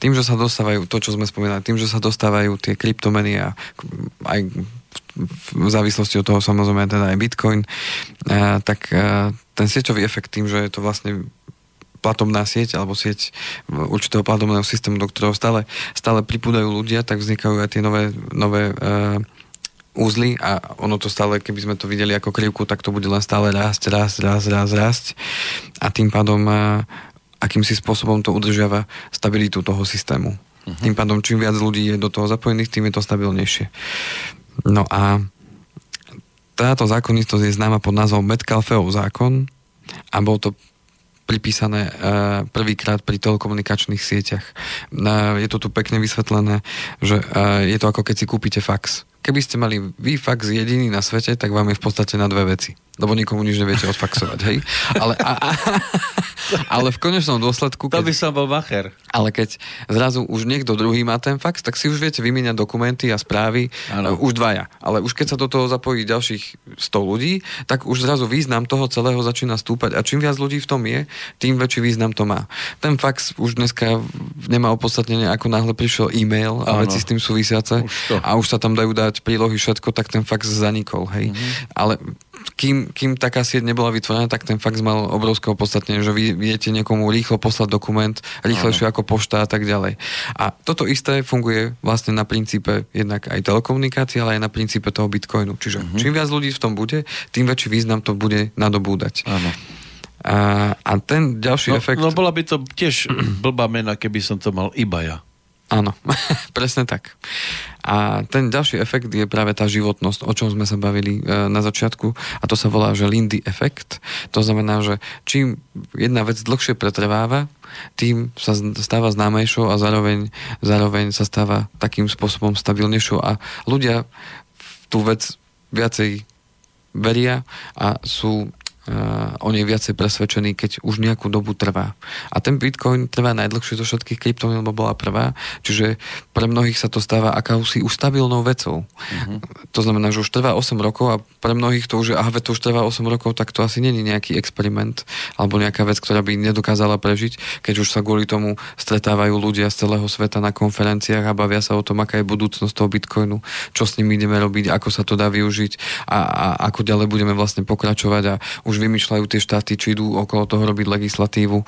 tým, že sa dostávajú, to, čo sme spomínali, tým, že sa dostávajú tie kryptomeny a aj v závislosti od toho samozrejme teda aj Bitcoin, uh, tak ten sieťový efekt tým, že je to vlastne platobná sieť alebo sieť určitého platobného systému, do ktorého stále, stále pripúdajú ľudia, tak vznikajú aj tie nové, nové uh, úzly a ono to stále, keby sme to videli ako krivku, tak to bude len stále rásť, rásť, rásť, rásť, rásť a tým pádom uh, akýmsi spôsobom to udržiava stabilitu toho systému. Uh-huh. Tým pádom čím viac ľudí je do toho zapojených, tým je to stabilnejšie. No a táto zákonitosť je známa pod názvom Metcalfeov zákon a bol to pripísané e, prvýkrát pri telekomunikačných sieťach. Je to tu pekne vysvetlené, že e, je to ako keď si kúpite fax. Keby ste mali vy fax jediný na svete, tak vám je v podstate na dve veci. Lebo nikomu nič neviete odfaxovať, hej. Ale, a, a, ale v konečnom dôsledku... Keď, to by som bol macher. Ale keď zrazu už niekto druhý má ten fax, tak si už viete vymieňať dokumenty a správy ano. už dvaja. Ale už keď sa do toho zapojí ďalších 100 ľudí, tak už zrazu význam toho celého začína stúpať. A čím viac ľudí v tom je, tým väčší význam to má. Ten fax už dneska nemá opodstatnenie, ako náhle prišiel e-mail a ano. veci s tým súvisiace už a už sa tam dajú dať prílohy všetko, tak ten fax zanikol. Hej. Mm-hmm. Ale kým, kým taká sieť nebola vytvorená, tak ten fax mal obrovské opodstatnenie, že vy viete niekomu rýchlo poslať dokument, rýchlejšie ako pošta a tak ďalej. A toto isté funguje vlastne na princípe jednak aj telekomunikácie, ale aj na princípe toho bitcoinu. Čiže uh-huh. čím viac ľudí v tom bude, tým väčší význam to bude nadobúdať. Áno. A, a ten ďalší no, efekt... No bola by to tiež blbá mena, keby som to mal iba ja. Áno, presne tak. A ten ďalší efekt je práve tá životnosť, o čom sme sa bavili e, na začiatku a to sa volá, že Lindy efekt. To znamená, že čím jedna vec dlhšie pretrváva, tým sa stáva známejšou a zároveň, zároveň sa stáva takým spôsobom stabilnejšou a ľudia tú vec viacej veria a sú on je viacej presvedčený, keď už nejakú dobu trvá. A ten Bitcoin trvá najdlhšie zo všetkých kryptomien, lebo bola prvá, čiže pre mnohých sa to stáva akousi ustabilnou vecou. Uh-huh. To znamená, že už trvá 8 rokov a pre mnohých to už je, aha, to už trvá 8 rokov, tak to asi není nejaký experiment alebo nejaká vec, ktorá by nedokázala prežiť, keď už sa kvôli tomu stretávajú ľudia z celého sveta na konferenciách a bavia sa o tom, aká je budúcnosť toho Bitcoinu, čo s ním ideme robiť, ako sa to dá využiť a, a ako ďalej budeme vlastne pokračovať a už vymýšľajú tie štáty, či idú okolo toho robiť legislatívu,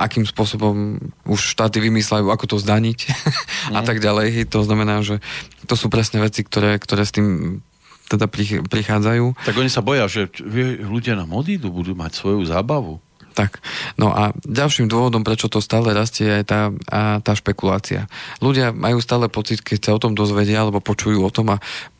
akým spôsobom už štáty vymýšľajú, ako to zdaniť a tak ďalej. To znamená, že to sú presne veci, ktoré, ktoré s tým teda prichádzajú. Tak oni sa boja, že ľudia na odídu, budú mať svoju zábavu. Tak. No a ďalším dôvodom, prečo to stále rastie, je tá, a, tá špekulácia. Ľudia majú stále pocit, keď sa o tom dozvedia, alebo počujú o tom a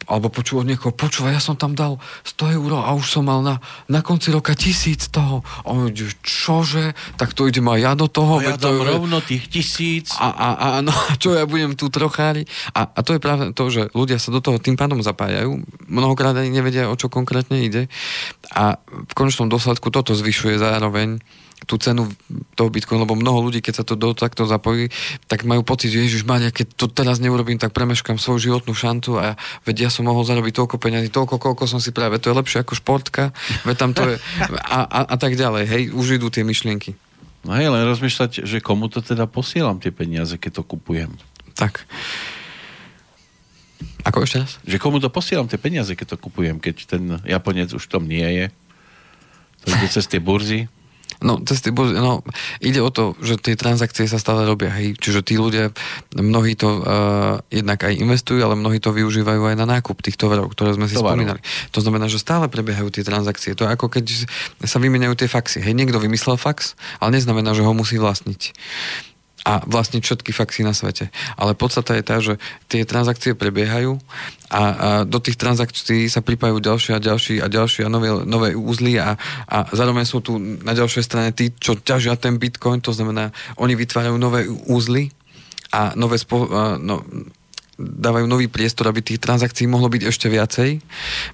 alebo počul od niekoho, počúva, ja som tam dal 100 eur a už som mal na, na konci roka tisíc toho. A on čože? Tak to idem aj ja do toho. A ja to je... rovno tých tisíc. A, a, a no, čo ja budem tu trochári? A, a to je práve to, že ľudia sa do toho tým pádom zapájajú. Mnohokrát ani nevedia, o čo konkrétne ide. A v konečnom dôsledku toto zvyšuje zároveň tú cenu toho Bitcoinu, lebo mnoho ľudí, keď sa to do takto zapojí, tak majú pocit, že Ježiš Maria, keď to teraz neurobím, tak premeškam svoju životnú šancu a veď ja som mohol zarobiť toľko peňazí, toľko, koľko som si práve, to je lepšie ako športka, veď tam to je a, a, a tak ďalej, hej, už idú tie myšlienky. No hej, len rozmýšľať, že komu to teda posielam tie peniaze, keď to kupujem. Tak. Ako ešte raz? Že komu to posielam tie peniaze, keď to kupujem, keď ten Japonec už tom nie je. To ide cez tie burzy. No, cesty, no, ide o to, že tie transakcie sa stále robia, hej. Čiže tí ľudia, mnohí to uh, jednak aj investujú, ale mnohí to využívajú aj na nákup tých tovarov, ktoré sme si Tovaru. spomínali. To znamená, že stále prebiehajú tie transakcie. To je ako keď sa vymeniajú tie faxy. Hej, niekto vymyslel fax, ale neznamená, že ho musí vlastniť a vlastniť všetky faxy na svete. Ale podstata je tá, že tie transakcie prebiehajú a, a do tých transakcií sa pripájajú ďalšie a ďalšie a ďalšie a nové, nové úzly a, a zároveň sú tu na ďalšej strane tí, čo ťažia ten bitcoin, to znamená, oni vytvárajú nové úzly a nové spo, no, dávajú nový priestor, aby tých transakcií mohlo byť ešte viacej.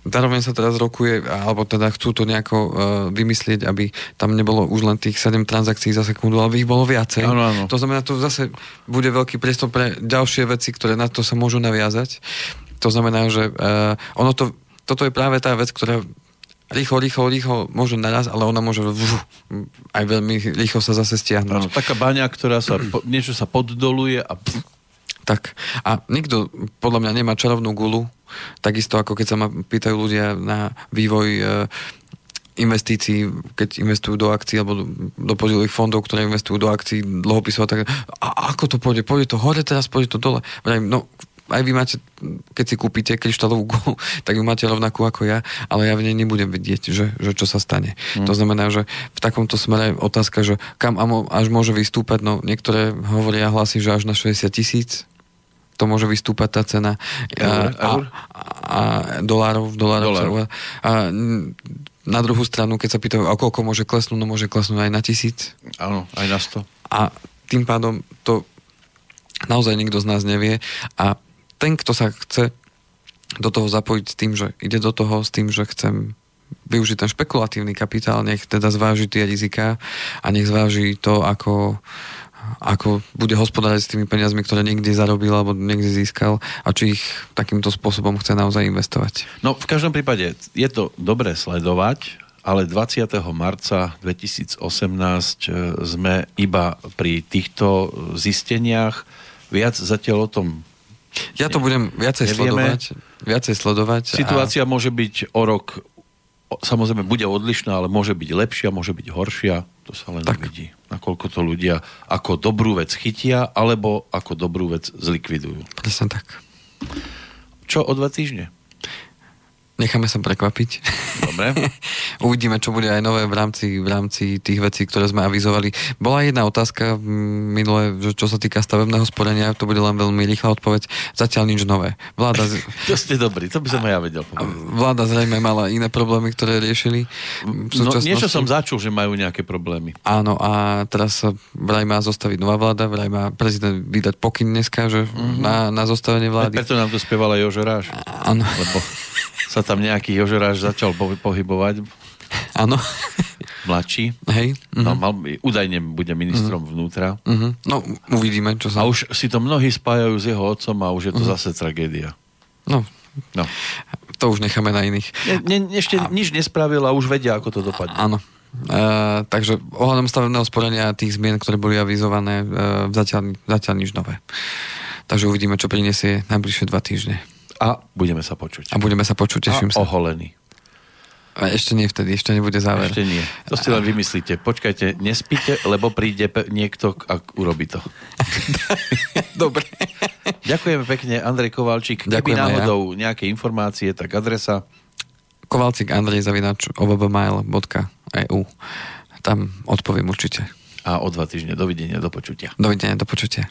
Zároveň sa teraz rokuje, alebo teda chcú to nejako uh, vymyslieť, aby tam nebolo už len tých 7 transakcií za sekundu, ale by ich bolo viacej. Ano, ano. To znamená, to zase bude veľký priestor pre ďalšie veci, ktoré na to sa môžu naviazať. To znamená, že uh, ono to, toto je práve tá vec, ktorá rýchlo, rýchlo, rýchlo môže naraz, ale ona môže aj veľmi rýchlo sa zase stiahnuť. Ano, taká baňa, ktorá sa, niečo sa poddoluje a tak. A nikto podľa mňa nemá čarovnú gulu, takisto ako keď sa ma pýtajú ľudia na vývoj e, investícií, keď investujú do akcií alebo do, do podielových fondov, ktoré investujú do akcií, dlhopisov a tak. A ako to pôjde? Pôjde to hore teraz, pôjde to dole? No, aj vy máte, keď si kúpite kryštálovú gulu, tak ju máte rovnakú ako ja, ale ja v nej nebudem vedieť, že, že čo sa stane. Hmm. To znamená, že v takomto smere otázka, že kam až môže vystúpať, no niektoré hovoria hlasy, že až na 60 tisíc, to môže vystúpať tá cena eur, a, eur? a, a dolárov, dolárov Dolár. a na druhú stranu, keď sa pýtajú, a koľko môže klesnúť, no môže klesnúť aj na tisíc. Áno, aj na sto. A tým pádom to naozaj nikto z nás nevie a ten, kto sa chce do toho zapojiť s tým, že ide do toho s tým, že chcem využiť ten špekulatívny kapitál, nech teda zváži tie rizika a nech zváži to, ako ako bude hospodáriť s tými peniazmi, ktoré niekde zarobil alebo niekde získal a či ich takýmto spôsobom chce naozaj investovať. No v každom prípade je to dobre sledovať, ale 20. marca 2018 e, sme iba pri týchto zisteniach. Viac zatiaľ o tom ja to budem viacej nevieme. sledovať. Viacej sledovať. Situácia a... môže byť o rok, samozrejme bude odlišná, ale môže byť lepšia, môže byť horšia. To sa len tak. uvidí. Nakoľko to ľudia ako dobrú vec chytia, alebo ako dobrú vec zlikvidujú. Presne tak. Čo o dva týždne? Necháme sa prekvapiť. Dobre. Uvidíme, čo bude aj nové v rámci, v rámci tých vecí, ktoré sme avizovali. Bola jedna otázka minule, čo sa týka stavebného sporenia, to bude len veľmi rýchla odpoveď. Zatiaľ nič nové. Vláda... Z... to ste dobrý, to by som aj ja vedel povedať. Vláda zrejme mala iné problémy, ktoré riešili. No, niečo som začul, že majú nejaké problémy. Áno, a teraz sa vraj má zostaviť nová vláda, vraj má prezident vydať pokyn dneska, že mm-hmm. na, na zostavenie vlády. Preto nám to spievala Jožo Ráš. Áno. Lebo sa tam nejaký Jožeráš začal po- pohybovať. Áno. Mladší. Hej. Uh-huh. No, mal, údajne bude ministrom uh-huh. vnútra. Uh-huh. No, uvidíme, čo sa... A už si to mnohí spájajú s jeho otcom a už je to uh-huh. zase tragédia. No, no. To už necháme na iných. Ne, ne, ešte a... nič nespravil a už vedia, ako to dopadne. Áno. Uh, takže ohľadom stavebného sporenia tých zmien, ktoré boli avizované, uh, zatiaľ, zatiaľ nič nové. Takže uvidíme, čo prinesie najbližšie dva týždne. A budeme sa počuť. A budeme sa počuť, teším a sa. oholený. A ešte nie vtedy, ešte nebude záver. Ešte nie. To si len vymyslíte. Počkajte, nespíte, lebo príde pe- niekto a urobí to. Dobre. Ďakujeme pekne, Andrej Kovalčík. Keby náhodou ja. nejaké informácie, tak adresa Kovalcik Andrej zavinač ovbmail.eu Tam odpoviem určite. A o dva týždne. Dovidenia, do počutia. Dovidenia, do počutia.